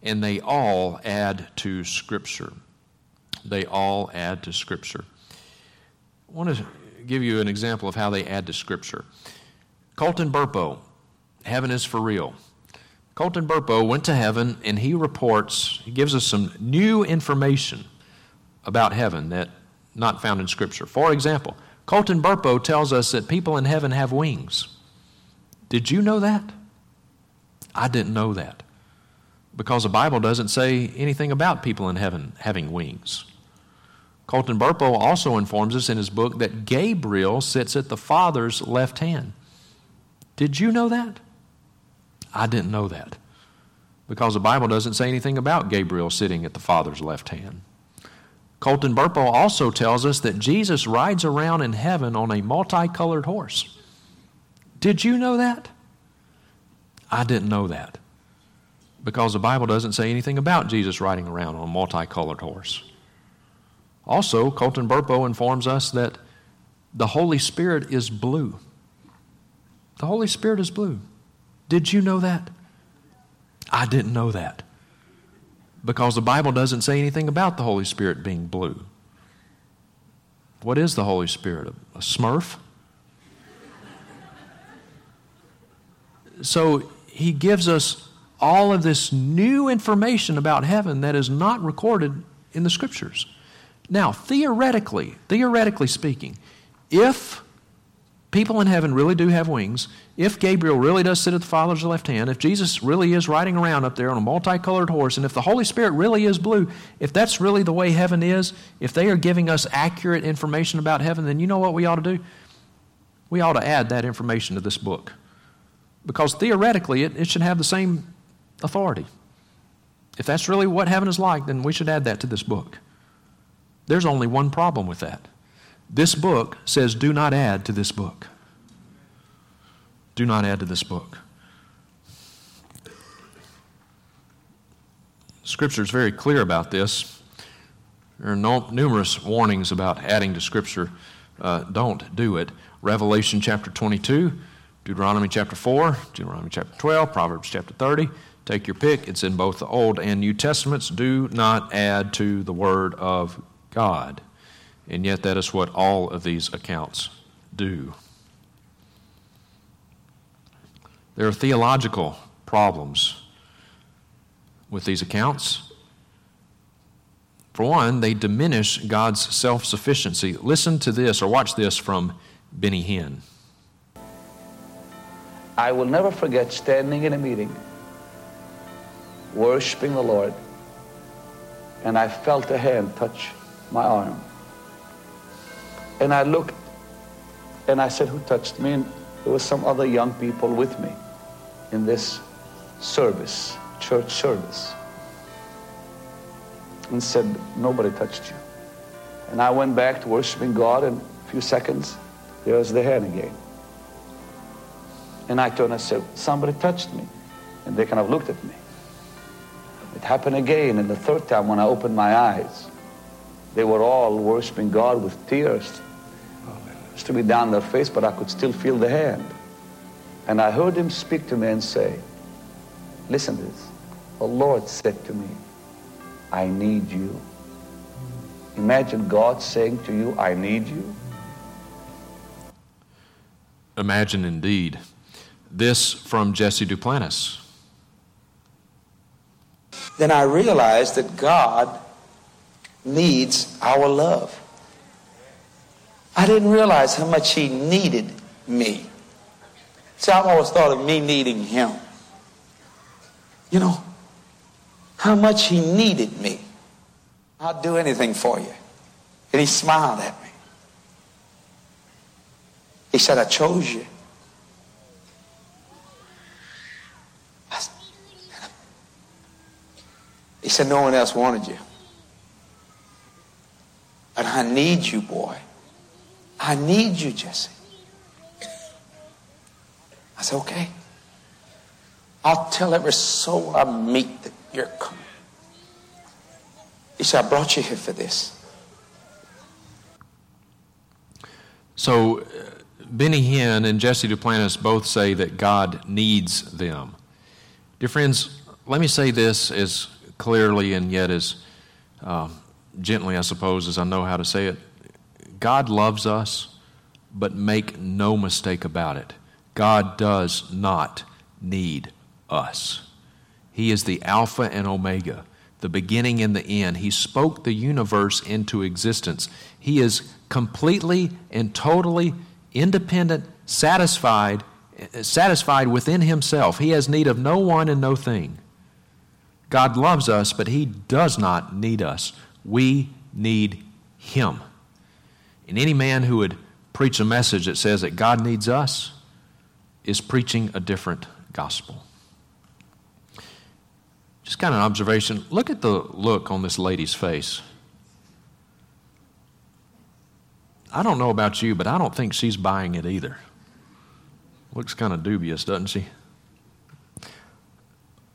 and they all add to Scripture. They all add to Scripture. I want to give you an example of how they add to Scripture. Colton Burpo, Heaven is for Real. Colton Burpo went to heaven and he reports, he gives us some new information about heaven that not found in Scripture. For example, Colton Burpo tells us that people in heaven have wings. Did you know that? I didn't know that because the Bible doesn't say anything about people in heaven having wings. Colton Burpo also informs us in his book that Gabriel sits at the Father's left hand. Did you know that? I didn't know that because the Bible doesn't say anything about Gabriel sitting at the Father's left hand. Colton Burpo also tells us that Jesus rides around in heaven on a multicolored horse. Did you know that? I didn't know that because the Bible doesn't say anything about Jesus riding around on a multicolored horse. Also, Colton Burpo informs us that the Holy Spirit is blue. The Holy Spirit is blue. Did you know that? I didn't know that because the Bible doesn't say anything about the Holy Spirit being blue. What is the Holy Spirit? A smurf? So he gives us all of this new information about heaven that is not recorded in the scriptures. Now, theoretically, theoretically speaking, if people in heaven really do have wings, if Gabriel really does sit at the Father's left hand, if Jesus really is riding around up there on a multicolored horse, and if the Holy Spirit really is blue, if that's really the way heaven is, if they are giving us accurate information about heaven, then you know what we ought to do? We ought to add that information to this book. Because theoretically, it, it should have the same authority. If that's really what heaven is like, then we should add that to this book. There's only one problem with that. This book says, do not add to this book. Do not add to this book. Scripture is very clear about this. There are no, numerous warnings about adding to Scripture. Uh, don't do it. Revelation chapter 22, Deuteronomy chapter 4, Deuteronomy chapter 12, Proverbs chapter 30. Take your pick. It's in both the Old and New Testaments. Do not add to the Word of God. And yet, that is what all of these accounts do. There are theological problems with these accounts. For one, they diminish God's self sufficiency. Listen to this or watch this from Benny Hinn. I will never forget standing in a meeting, worshiping the Lord, and I felt a hand touch my arm. And I looked and I said, Who touched me? And there was some other young people with me in this service, church service. And said, Nobody touched you. And I went back to worshiping God, and a few seconds, there's the hand again. And I turned and said, Somebody touched me. And they kind of looked at me. It happened again, and the third time when I opened my eyes, they were all worshiping God with tears streaming down their face, but I could still feel the hand. And I heard him speak to me and say, Listen to this. The Lord said to me, I need you. Imagine God saying to you, I need you. Imagine indeed. This from Jesse Duplantis. Then I realized that God needs our love. I didn't realize how much He needed me. See, I've always thought of me needing Him. You know, how much He needed me. I'd do anything for you. And He smiled at me. He said, I chose you. He said, no one else wanted you. But I need you, boy. I need you, Jesse. I said, okay. I'll tell every soul I meet that you're coming. He said, I brought you here for this. So, uh, Benny Hinn and Jesse Duplantis both say that God needs them. Dear friends, let me say this as clearly and yet as uh, gently, I suppose, as I know how to say it. God loves us, but make no mistake about it. God does not need us. He is the Alpha and Omega, the beginning and the end. He spoke the universe into existence. He is completely and totally independent, satisfied, satisfied within himself. He has need of no one and no thing. God loves us, but he does not need us. We need him. And any man who would preach a message that says that God needs us is preaching a different gospel. Just kind of an observation. Look at the look on this lady's face. I don't know about you, but I don't think she's buying it either. Looks kind of dubious, doesn't she?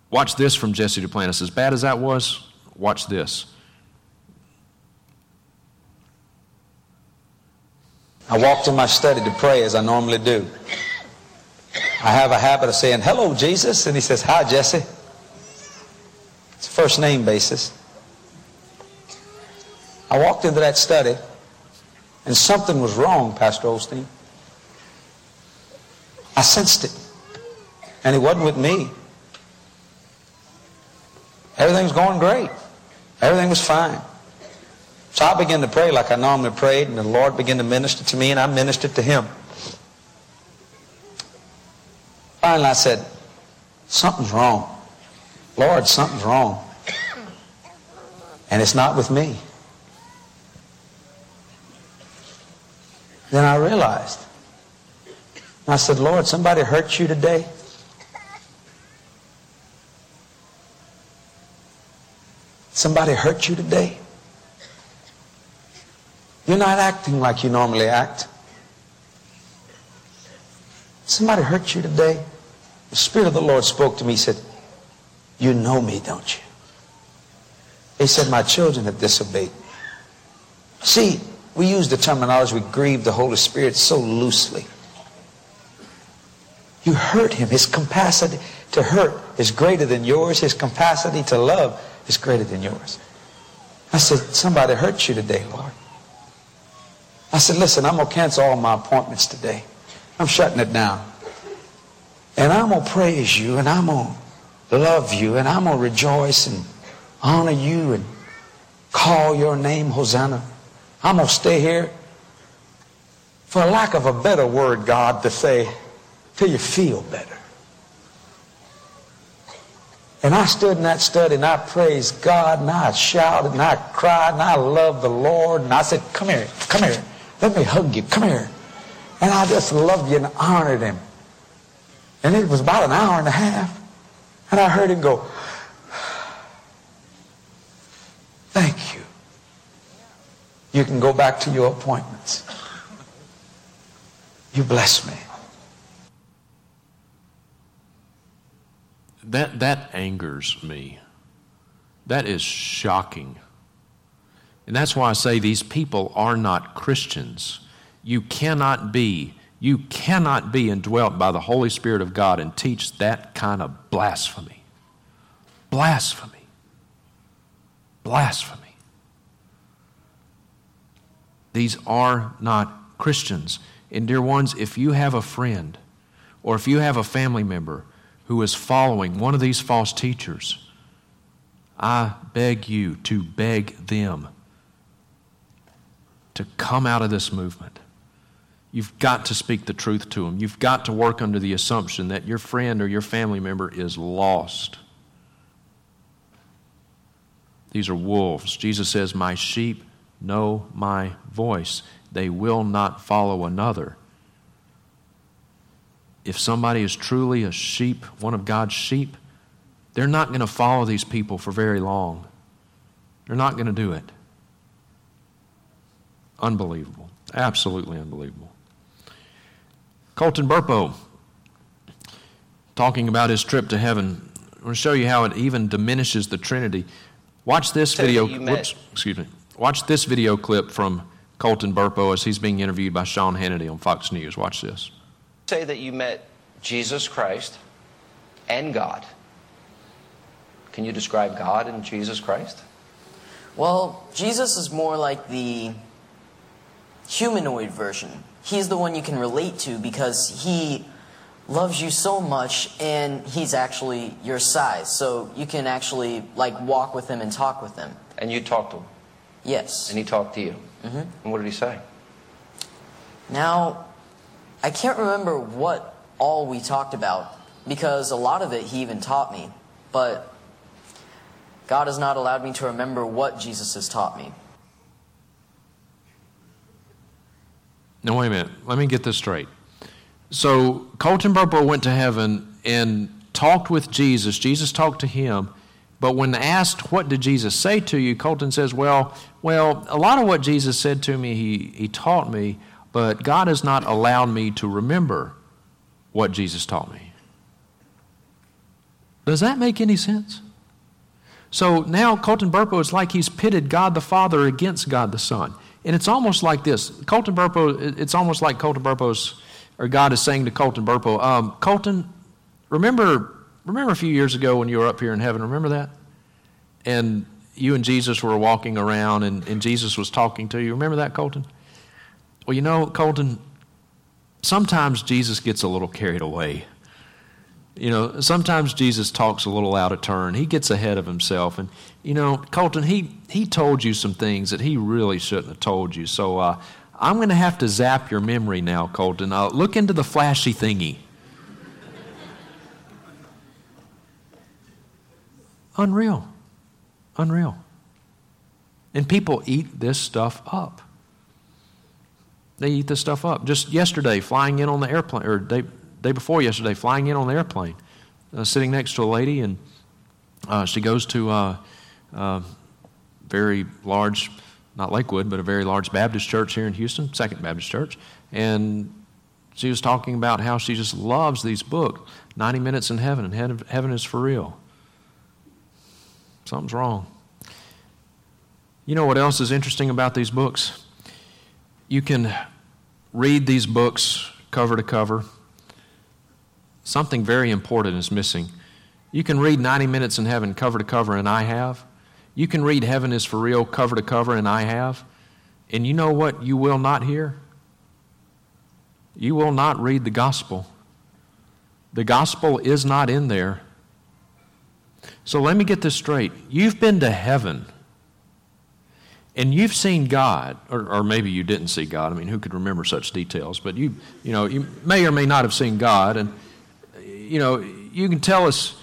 Watch this from Jesse Duplantis. As bad as that was, watch this. I walked in my study to pray as I normally do. I have a habit of saying, hello, Jesus. And he says, hi, Jesse. It's a first name basis. I walked into that study and something was wrong, Pastor Osteen. I sensed it. And it wasn't with me. Everything was going great. Everything was fine. So I began to pray like I normally prayed, and the Lord began to minister to me, and I ministered to him. Finally, I said, Something's wrong. Lord, something's wrong. And it's not with me. Then I realized. I said, Lord, somebody hurt you today? Somebody hurt you today? You're not acting like you normally act. Somebody hurt you today? The Spirit of the Lord spoke to me. He said, You know me, don't you? He said, My children have disobeyed. See, we use the terminology, we grieve the Holy Spirit so loosely. You hurt him. His capacity to hurt is greater than yours. His capacity to love is greater than yours. I said, Somebody hurt you today, Lord. I said, Listen, I'm going to cancel all my appointments today. I'm shutting it down. And I'm going to praise you and I'm going to love you and I'm going to rejoice and honor you and call your name Hosanna. I'm going to stay here for lack of a better word, God, to say, till you feel better. And I stood in that study and I praised God and I shouted and I cried and I loved the Lord and I said, come here, come here. Let me hug you. Come here. And I just loved you and honored him. And it was about an hour and a half. And I heard him go, Thank you. You can go back to your appointments. You bless me. That, that angers me. That is shocking. And that's why I say these people are not Christians. You cannot be, you cannot be indwelt by the Holy Spirit of God and teach that kind of blasphemy. Blasphemy. Blasphemy. These are not Christians. And, dear ones, if you have a friend or if you have a family member who is following one of these false teachers, I beg you to beg them to come out of this movement. You've got to speak the truth to them. You've got to work under the assumption that your friend or your family member is lost. These are wolves. Jesus says, My sheep know my voice. They will not follow another. If somebody is truly a sheep, one of God's sheep, they're not going to follow these people for very long. They're not going to do it. Unbelievable. Absolutely unbelievable. Colton Burpo, talking about his trip to heaven. I want to show you how it even diminishes the Trinity. Watch this video. that you met- Whoops, excuse me. Watch this video clip from Colton Burpo as he's being interviewed by Sean Hannity on Fox News. Watch this. Say that you met Jesus Christ and God. Can you describe God and Jesus Christ? Well, Jesus is more like the humanoid version. He's the one you can relate to because he loves you so much and he's actually your size. So you can actually like walk with him and talk with him. And you talked to him? Yes. And he talked to you? Mm-hmm. And what did he say? Now, I can't remember what all we talked about because a lot of it he even taught me. But God has not allowed me to remember what Jesus has taught me. Now, wait a minute. Let me get this straight. So, Colton Burpo went to heaven and talked with Jesus. Jesus talked to him. But when asked, what did Jesus say to you? Colton says, well, well, a lot of what Jesus said to me, he, he taught me, but God has not allowed me to remember what Jesus taught me. Does that make any sense? So now Colton Burpo is like he's pitted God the Father against God the Son. And it's almost like this. Colton Burpo, it's almost like Colton Burpo's, or God is saying to Colton Burpo, um, Colton, remember, remember a few years ago when you were up here in heaven, remember that? And you and Jesus were walking around and, and Jesus was talking to you. Remember that, Colton? Well, you know, Colton, sometimes Jesus gets a little carried away. You know, sometimes Jesus talks a little out of turn. He gets ahead of himself. And, you know, Colton, he, he told you some things that he really shouldn't have told you. So uh, I'm going to have to zap your memory now, Colton. Uh, look into the flashy thingy. Unreal. Unreal. And people eat this stuff up. They eat this stuff up. Just yesterday, flying in on the airplane, or day, day before yesterday, flying in on the airplane, uh, sitting next to a lady, and uh, she goes to a uh, very large, not Lakewood, but a very large Baptist church here in Houston, Second Baptist Church, and She was talking about how she just loves these books 90 Minutes in Heaven, and Heaven is for Real. Something's wrong. You know what else is interesting about these books? You can read these books cover to cover. Something very important is missing. You can read 90 Minutes in Heaven cover to cover, and I have. You can read Heaven is for Real cover to cover, and I have. And you know what you will not hear? You will not read the gospel. The gospel is not in there. So let me get this straight. You've been to heaven and you've seen God, or, or, maybe you didn't see God. I mean, who could remember such details? But you, you know, you may or may not have seen God, and you know, you can tell us,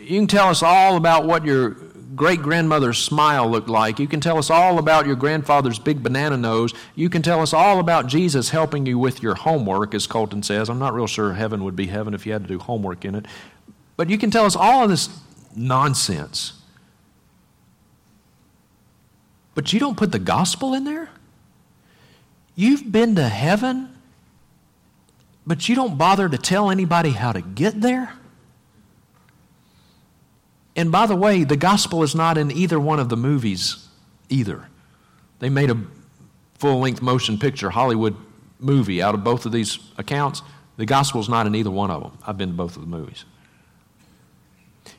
you can tell us all about what your great grandmother's smile looked like. You can tell us all about your grandfather's big banana nose. You can tell us all about Jesus helping you with your homework, as Colton says. I'm not real sure heaven would be heaven if you had to do homework in it. But you can tell us all of this nonsense. But you don't put the gospel in there? You've been to heaven, but you don't bother to tell anybody how to get there? And by the way, the gospel is not in either one of the movies either. They made a full length motion picture Hollywood movie out of both of these accounts. The gospel is not in either one of them. I've been to both of the movies.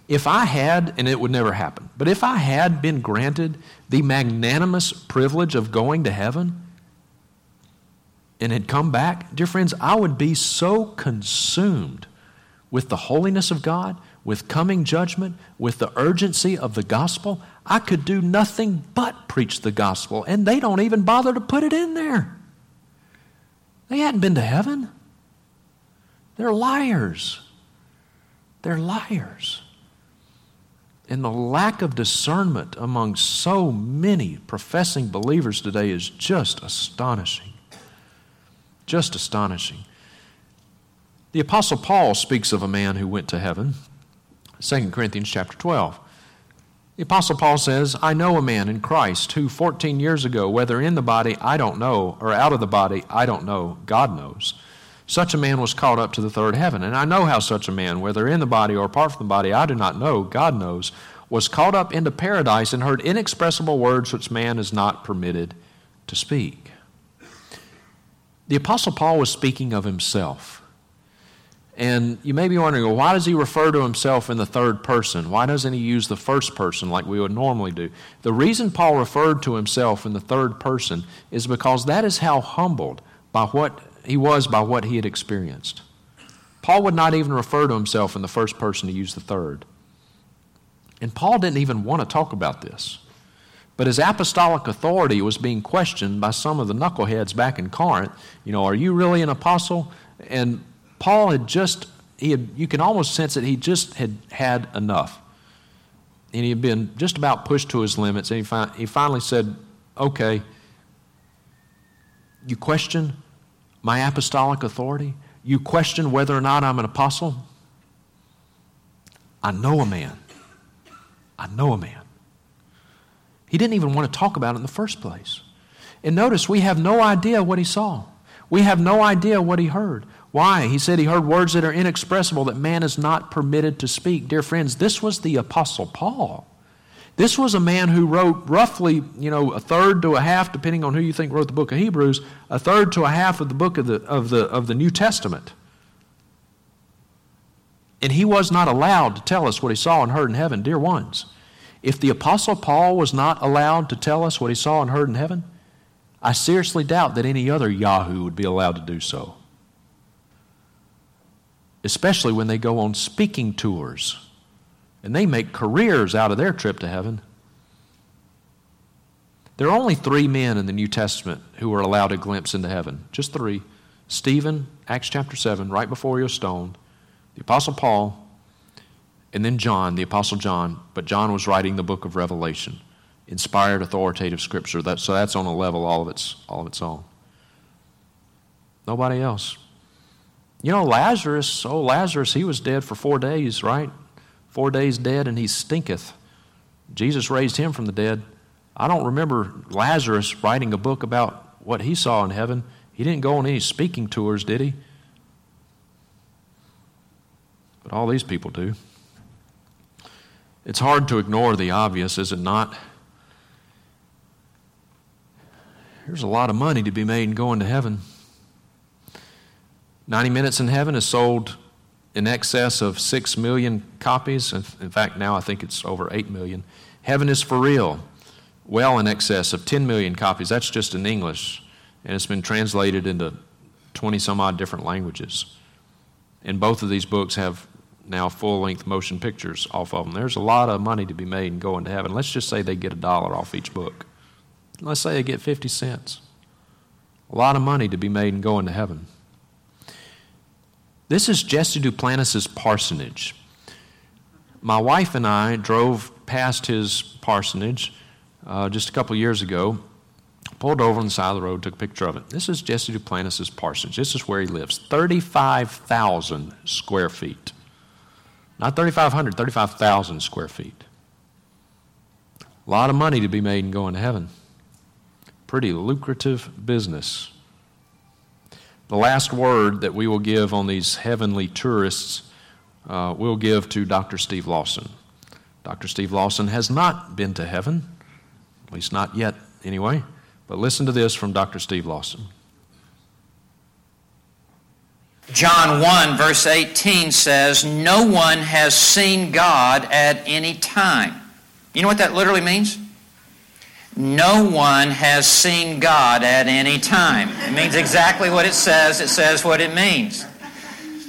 If I had, and it would never happen, but if I had been granted the magnanimous privilege of going to heaven and had come back, dear friends, I would be so consumed with the holiness of God, with coming judgment, with the urgency of the gospel, I could do nothing but preach the gospel, and they don't even bother to put it in there. They hadn't been to heaven. They're liars. They're liars. And the lack of discernment among so many professing believers today is just astonishing. Just astonishing. The Apostle Paul speaks of a man who went to heaven, 2 Corinthians chapter 12. The Apostle Paul says, I know a man in Christ who 14 years ago, whether in the body, I don't know, or out of the body, I don't know, God knows such a man was caught up to the third heaven. And I know how such a man, whether in the body or apart from the body, I do not know, God knows, was caught up into paradise and heard inexpressible words which man is not permitted to speak. The Apostle Paul was speaking of himself. And you may be wondering, well, why does he refer to himself in the third person? Why doesn't he use the first person like we would normally do? The reason Paul referred to himself in the third person is because that is how humbled by what he was by what he had experienced. Paul would not even refer to himself in the first person to use the third. And Paul didn't even want to talk about this. But his apostolic authority was being questioned by some of the knuckleheads back in Corinth. You know, are you really an apostle? And Paul had just, he had, you can almost sense that he just had had enough. And he had been just about pushed to his limits. And he, fi- he finally said, okay, you question my apostolic authority? You question whether or not I'm an apostle? I know a man. I know a man. He didn't even want to talk about it in the first place. And notice, we have no idea what he saw. We have no idea what he heard. Why? He said he heard words that are inexpressible that man is not permitted to speak. Dear friends, this was the Apostle Paul. This was a man who wrote roughly, you know, a third to a half, depending on who you think wrote the book of Hebrews, a third to a half of the book of the, of the, of the New Testament. And he was not allowed to tell us what he saw and heard in heaven, dear ones. If the Apostle Paul was not allowed to tell us what he saw and heard in heaven, I seriously doubt that any other Yahoo would be allowed to do so. Especially when they go on speaking tours and they make careers out of their trip to heaven. There are only three men in the New Testament who were allowed a glimpse into heaven. Just three. Stephen, Acts chapter 7, right before he was stoned, the Apostle Paul, and then John, the Apostle John. But John was writing the book of Revelation, inspired, authoritative scripture. That, so that's on a level all of its, all of its own. Nobody else. You know, Lazarus, oh, Lazarus, he was dead for four days, right? four days dead, and he stinketh. Jesus raised him from the dead. I don't remember Lazarus writing a book about what he saw in heaven. He didn't go on any speaking tours, did he? But all these people do. It's hard to ignore the obvious, is it not? There's a lot of money to be made in going to heaven. 90 Minutes in Heaven has sold in excess of 6 million copies. In fact, now I think it's over 8 million. Heaven is for Real, well in excess of 10 million copies. That's just in English, and it's been translated into 20 some odd different languages. And both of these books have now full length motion pictures off of them. There's a lot of money to be made in going to heaven. Let's just say they get a dollar off each book. Let's say they get 50 cents. A lot of money to be made in going to heaven. This is Jesse Duplantis' parsonage. My wife and I drove past his parsonage uh, just a couple years ago, pulled over on the side of the road, took a picture of it. This is Jesse Duplantis' parsonage. This is where he lives 35,000 square feet. Not 3,500, 35,000 square feet. A lot of money to be made in going to heaven. Pretty lucrative business. The last word that we will give on these heavenly tourists, uh, we'll give to Dr. Steve Lawson. Dr. Steve Lawson has not been to heaven, at least not yet, anyway. But listen to this from Dr. Steve Lawson. John 1, verse 18 says, No one has seen God at any time. You know what that literally means? No one has seen God at any time. It means exactly what it says. It says what it means.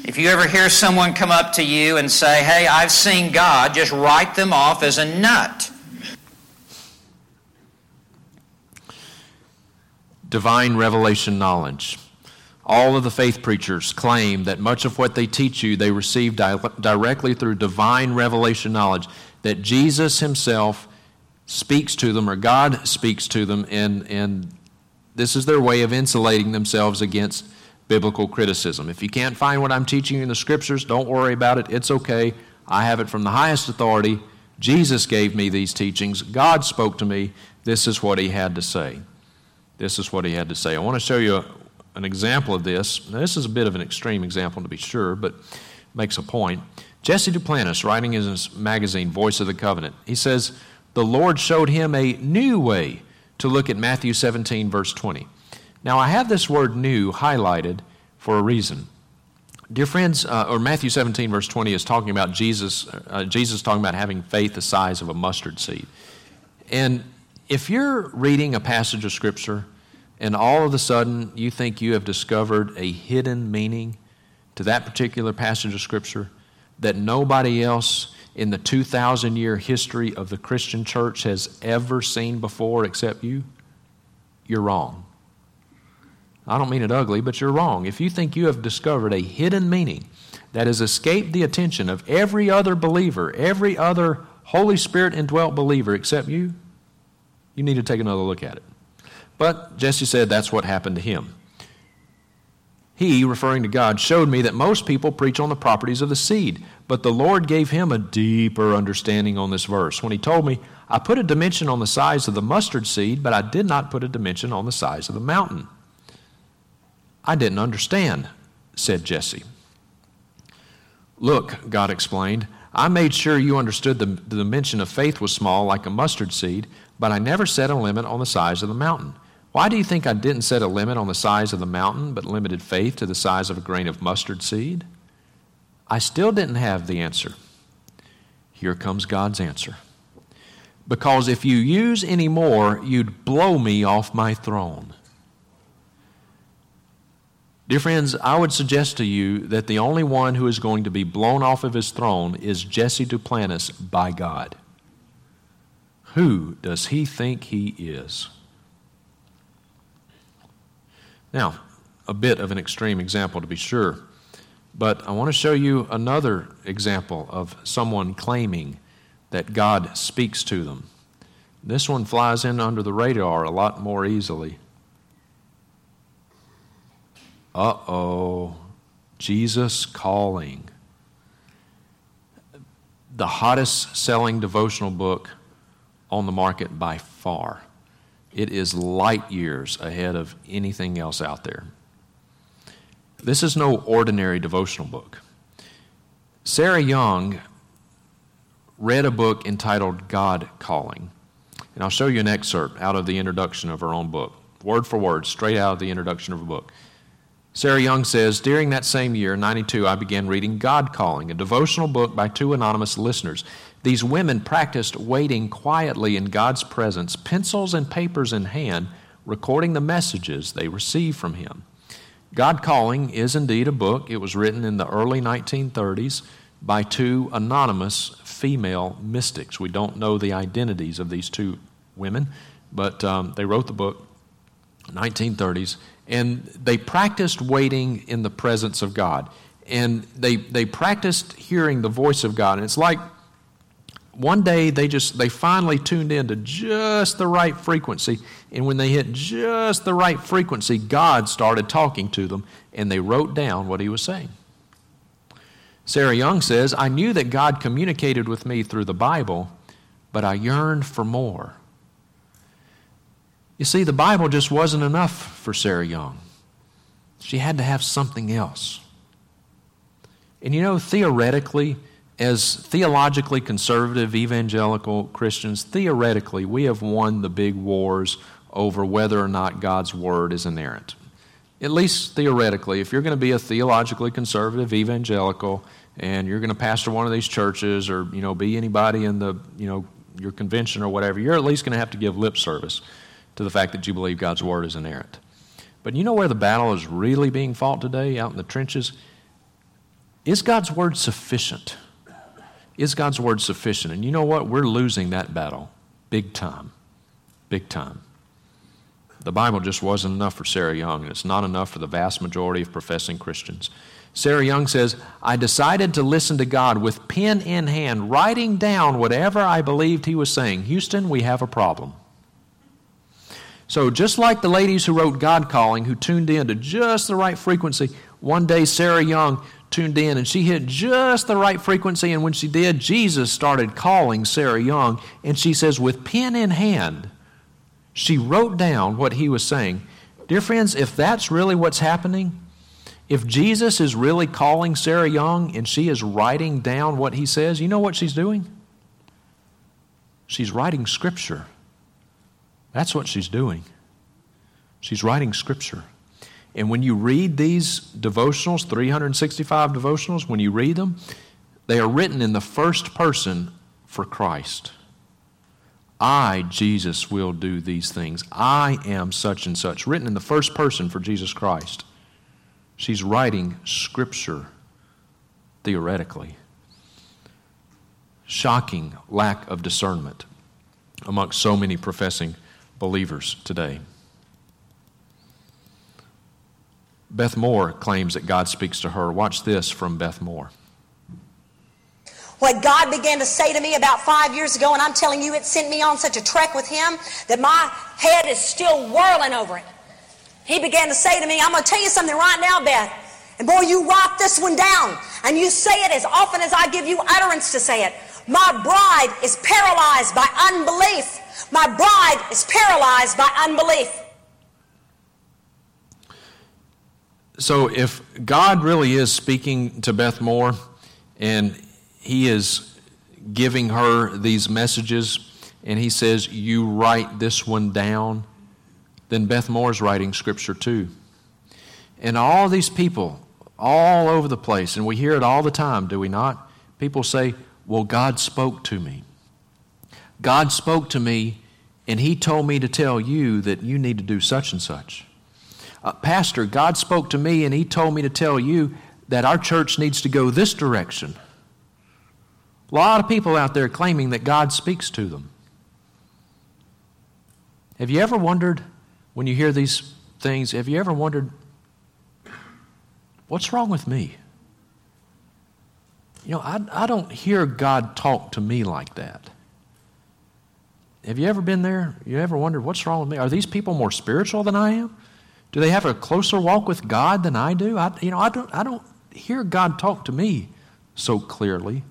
If you ever hear someone come up to you and say, Hey, I've seen God, just write them off as a nut. Divine revelation knowledge. All of the faith preachers claim that much of what they teach you they receive di- directly through divine revelation knowledge, that Jesus Himself speaks to them or God speaks to them, and, and this is their way of insulating themselves against biblical criticism. If you can't find what I'm teaching you in the scriptures, don't worry about it. It's okay. I have it from the highest authority. Jesus gave me these teachings. God spoke to me. This is what He had to say. This is what He had to say. I want to show you an example of this. Now, this is a bit of an extreme example to be sure, but makes a point. Jesse Duplantis, writing in his magazine, Voice of the Covenant, he says, The Lord showed him a new way to look at Matthew 17, verse 20. Now, I have this word new highlighted for a reason. Dear friends, uh, or Matthew 17, verse 20 is talking about Jesus, uh, Jesus talking about having faith the size of a mustard seed. And if you're reading a passage of Scripture and all of a sudden you think you have discovered a hidden meaning to that particular passage of Scripture that nobody else in the 2,000 year history of the Christian church has ever seen before except you, you're wrong. I don't mean it ugly, but you're wrong. If you think you have discovered a hidden meaning that has escaped the attention of every other believer, every other Holy Spirit indwelt believer except you, you need to take another look at it. But Jesse said that's what happened to him. He, referring to God, showed me that most people preach on the properties of the seed, but the Lord gave him a deeper understanding on this verse when he told me, I put a dimension on the size of the mustard seed, but I did not put a dimension on the size of the mountain. I didn't understand, said Jesse. Look, God explained, I made sure you understood the, the dimension of faith was small, like a mustard seed, but I never set a limit on the size of the mountain. Why do you think I didn't set a limit on the size of the mountain, but limited faith to the size of a grain of mustard seed? I still didn't have the answer. Here comes God's answer. Because if you use any more, you'd blow me off my throne. Dear friends, I would suggest to you that the only one who is going to be blown off of his throne is Jesse Duplantis by God. Who does he think he is? Now, a bit of an extreme example to be sure, but I want to show you another example of someone claiming that God speaks to them. This one flies in under the radar a lot more easily. Uh oh, Jesus calling. The hottest selling devotional book on the market by far. It is light years ahead of anything else out there. This is no ordinary devotional book. Sarah Young read a book entitled God Calling. And I'll show you an excerpt out of the introduction of her own book, word for word, straight out of the introduction of her book. Sarah Young says, During that same year, 92, I began reading God Calling, a devotional book by two anonymous listeners. These women practiced waiting quietly in God's presence, pencils and papers in hand, recording the messages they received from Him. God Calling is indeed a book. It was written in the early 1930s by two anonymous female mystics. We don't know the identities of these two women, but um, they wrote the book 1930s, and they practiced waiting in the presence of God. And they, they practiced hearing the voice of God. And it's like one day they just they finally tuned in to just the right frequency and when they hit just the right frequency god started talking to them and they wrote down what he was saying. Sarah young says i knew that god communicated with me through the bible but i yearned for more. You see the bible just wasn't enough for sarah young. She had to have something else. And you know theoretically as theologically conservative evangelical Christians, theoretically, we have won the big wars over whether or not God's Word is inerrant. At least theoretically, if you're going to be a theologically conservative evangelical and you're going to pastor one of these churches or you know be anybody in the you know your convention or whatever, you're at least going to have to give lip service to the fact that you believe God's Word is inerrant. But you know where the battle is really being fought today, out in the trenches? Is God's Word sufficient? Is God's word sufficient? And you know what? We're losing that battle big time. Big time. The Bible just wasn't enough for Sarah Young, and it's not enough for the vast majority of professing Christians. Sarah Young says, I decided to listen to God with pen in hand, writing down whatever I believed He was saying. Houston, we have a problem. So, just like the ladies who wrote God Calling, who tuned in to just the right frequency, one day Sarah Young tuned in and she hit just the right frequency. And when she did, Jesus started calling Sarah Young. And she says, with pen in hand, she wrote down what he was saying. Dear friends, if that's really what's happening, if Jesus is really calling Sarah Young and she is writing down what he says, you know what she's doing? She's writing Scripture. That's what she's doing. She's writing Scripture. And when you read these devotionals, 365 devotionals, when you read them, they are written in the first person for Christ. I, Jesus, will do these things. I am such and such. Written in the first person for Jesus Christ. She's writing Scripture theoretically. Shocking lack of discernment amongst so many professing believers today. Beth Moore claims that God speaks to her. Watch this from Beth Moore. What God began to say to me about five years ago, and I'm telling you, it sent me on such a trek with Him that my head is still whirling over it. He began to say to me, I'm going to tell you something right now, Beth. And boy, you write this one down, and you say it as often as I give you utterance to say it. My bride is paralyzed by unbelief. My bride is paralyzed by unbelief. So, if God really is speaking to Beth Moore and He is giving her these messages and He says, You write this one down, then Beth Moore is writing Scripture too. And all these people, all over the place, and we hear it all the time, do we not? People say, Well, God spoke to me. God spoke to me, and He told me to tell you that you need to do such and such uh, Pastor, God spoke to me and He told me to tell you that our church needs to go this direction. A lot of people out there claiming that God speaks to them. Have you ever wondered, when you hear these things, have you ever wondered, what's wrong with me? You know, I, I don't hear God talk to me like that. Have you ever been there? You ever wondered, what's wrong with me? Are these people more spiritual than I am? Do they have a closer walk with God than I do? I, you know, I don't, I don't hear God talk to me so clearly.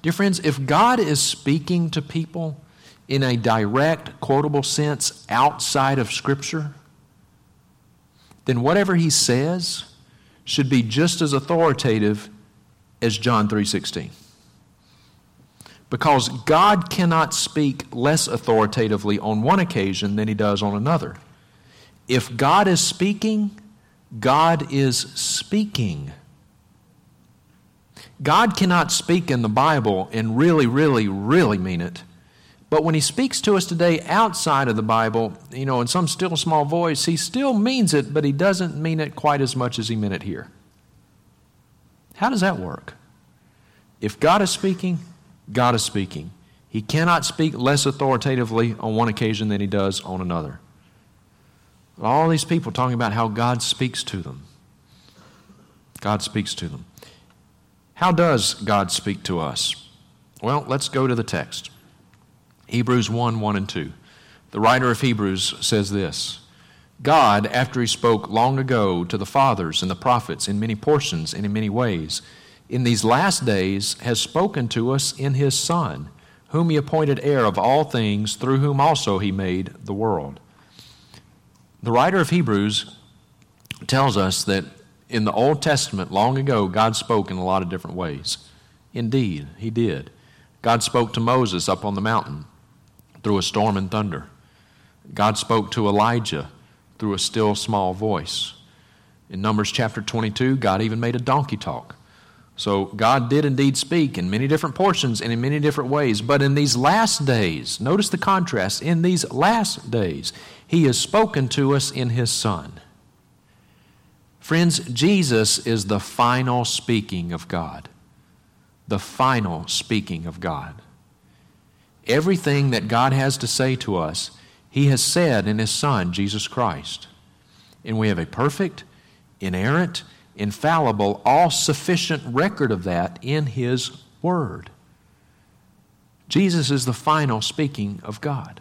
Dear friends, if God is speaking to people in a direct, quotable sense outside of Scripture, then whatever He says should be just as authoritative as John 3:16. Because God cannot speak less authoritatively on one occasion than he does on another. If God is speaking, God is speaking. God cannot speak in the Bible and really, really, really mean it. But when he speaks to us today outside of the Bible, you know, in some still small voice, he still means it, but he doesn't mean it quite as much as he meant it here. How does that work? If God is speaking, God is speaking. He cannot speak less authoritatively on one occasion than he does on another. All these people talking about how God speaks to them. God speaks to them. How does God speak to us? Well, let's go to the text. Hebrews 1 1 and 2. The writer of Hebrews says this God, after he spoke long ago to the fathers and the prophets in many portions and in many ways, in these last days has spoken to us in his Son, whom he appointed heir of all things, through whom also he made the world. The writer of Hebrews tells us that in the Old Testament, long ago, God spoke in a lot of different ways. Indeed, He did. God spoke to Moses up on the mountain through a storm and thunder. God spoke to Elijah through a still small voice. In Numbers chapter 22, God even made a donkey talk. So God did indeed speak in many different portions and in many different ways. But in these last days, notice the contrast. In these last days, He has spoken to us in His Son. Friends, Jesus is the final speaking of God. The final speaking of God. Everything that God has to say to us, He has said in His Son, Jesus Christ. And we have a perfect, inerrant, infallible, all sufficient record of that in His Word. Jesus is the final speaking of God.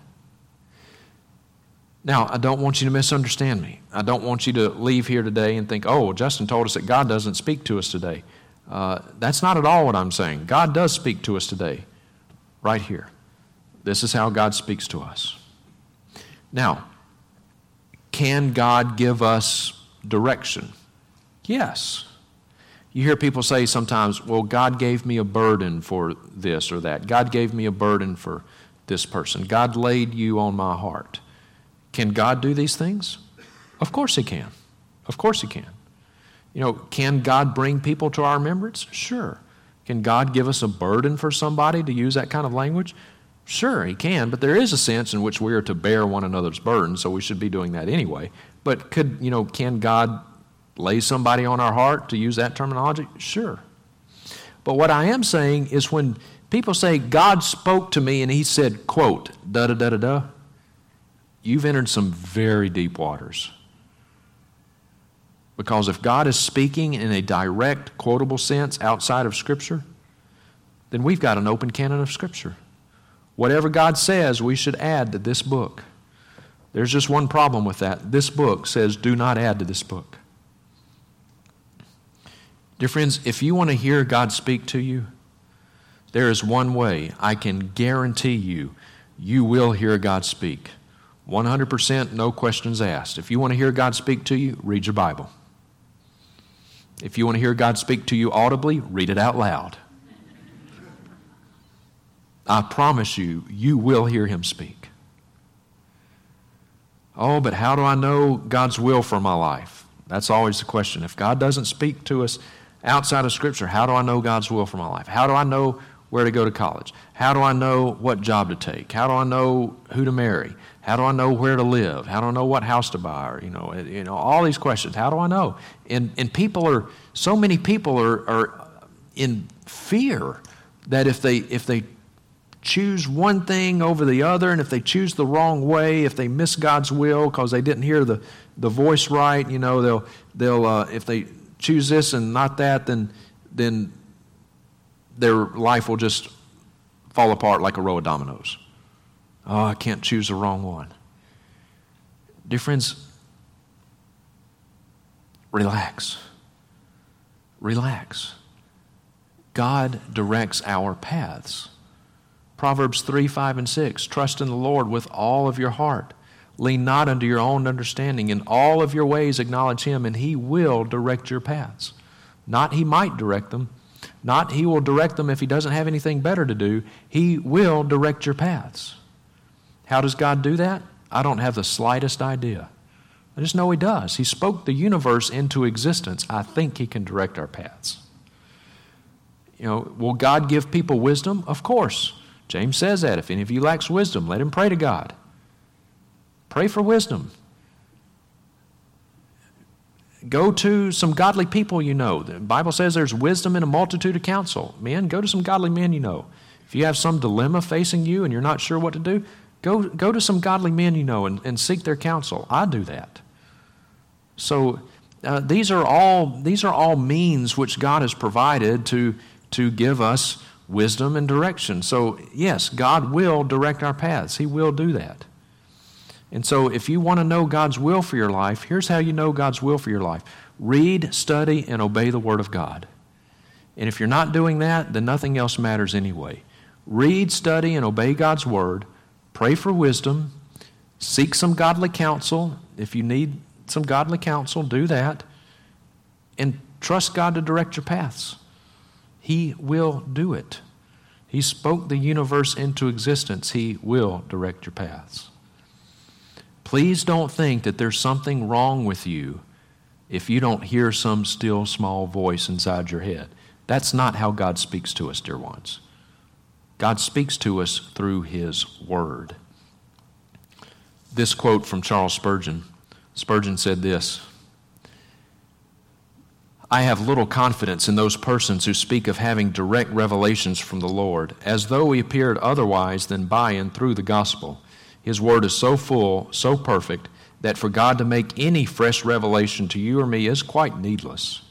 Now, I don't want you to misunderstand me. I don't want you to leave here today and think, oh, Justin told us that God doesn't speak to us today. Uh, that's not at all what I'm saying. God does speak to us today, right here. This is how God speaks to us. Now, can God give us direction? Yes. You hear people say sometimes, well, God gave me a burden for this or that. God gave me a burden for this person. God laid you on my heart. Can God do these things? Of course He can. Of course He can. You know, can God bring people to our remembrance? Sure. Can God give us a burden for somebody to use that kind of language? Sure, He can, but there is a sense in which we are to bear one another's burden, so we should be doing that anyway. But could, you know, can God lay somebody on our heart to use that terminology? Sure. But what I am saying is when people say, God spoke to me and He said, quote, da da da da da, you've entered some very deep waters. Because if God is speaking in a direct, quotable sense outside of Scripture, then we've got an open canon of Scripture. Whatever God says, we should add to this book. There's just one problem with that. This book says, do not add to this book. Dear friends, if you want to hear God speak to you, there is one way I can guarantee you, you will hear God speak. 100%, no questions asked. If you want to hear God speak to you, read your Bible. If you want to hear God speak to you audibly, read it out loud. I promise you, you will hear Him speak. Oh, but how do I know God's will for my life? That's always the question. If God doesn't speak to us outside of Scripture, how do I know God's will for my life? How do I know where to go to college? How do I know what job to take? How do I know who to marry? How do I know where to live? How do I know what house to buy? Or, you know, you know, all these questions. How do I know? And, and people are, so many people are, are in fear that if they, if they choose one thing over the other, and if they choose the wrong way, if they miss God's will because they didn't hear the, the voice right, you know, they'll, they'll uh, if they choose this and not that, then, then their life will just fall apart like a row of dominoes. Oh, I can't choose the wrong one. Dear friends, relax. Relax. God directs our paths. Proverbs 3, 5, and 6. Trust in the Lord with all of your heart. Lean not unto your own understanding. In all of your ways acknowledge him, and he will direct your paths. Not he might direct them, not he will direct them if he doesn't have anything better to do. He will direct your paths. How does God do that? I don't have the slightest idea. I just know he does. He spoke the universe into existence. I think he can direct our paths. You know, will God give people wisdom? Of course. James says that. If any of you lacks wisdom, let him pray to God. Pray for wisdom. Go to some godly people you know. The Bible says there's wisdom in a multitude of counsel. Men, go to some godly men you know. If you have some dilemma facing you and you're not sure what to do, go, go to some godly men you know and, and seek their counsel. I do that. So uh, these are all these are all means which God has provided to to give us wisdom and direction. So yes, God will direct our paths. He will do that. And so, if you want to know God's will for your life, here's how you know God's will for your life read, study, and obey the Word of God. And if you're not doing that, then nothing else matters anyway. Read, study, and obey God's Word. Pray for wisdom. Seek some godly counsel. If you need some godly counsel, do that. And trust God to direct your paths. He will do it. He spoke the universe into existence. He will direct your paths. Please don't think that there's something wrong with you if you don't hear some still small voice inside your head. That's not how God speaks to us, dear ones. God speaks to us through His Word. This quote from Charles Spurgeon Spurgeon said this I have little confidence in those persons who speak of having direct revelations from the Lord, as though He appeared otherwise than by and through the gospel his word is so full, so perfect, that for God to make any fresh revelation to you or me is quite needless.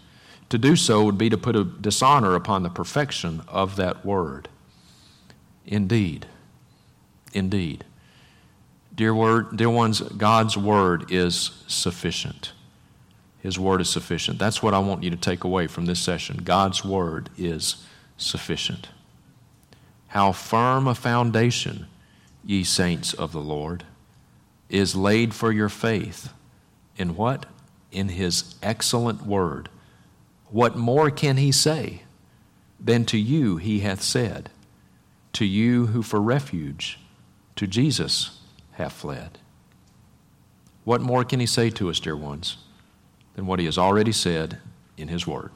To do so would be to put a dishonor upon the perfection of that word. Indeed, indeed. Dear, word, dear ones, God's word is sufficient. His word is sufficient. That's what I want you to take away from this session. God's word is sufficient. How firm a foundation ye saints of the Lord, is laid for your faith. In what? In his excellent word. What more can he say than to you he hath said, to you who for refuge to Jesus have fled? What more can he say to us, dear ones, than what he has already said in his word?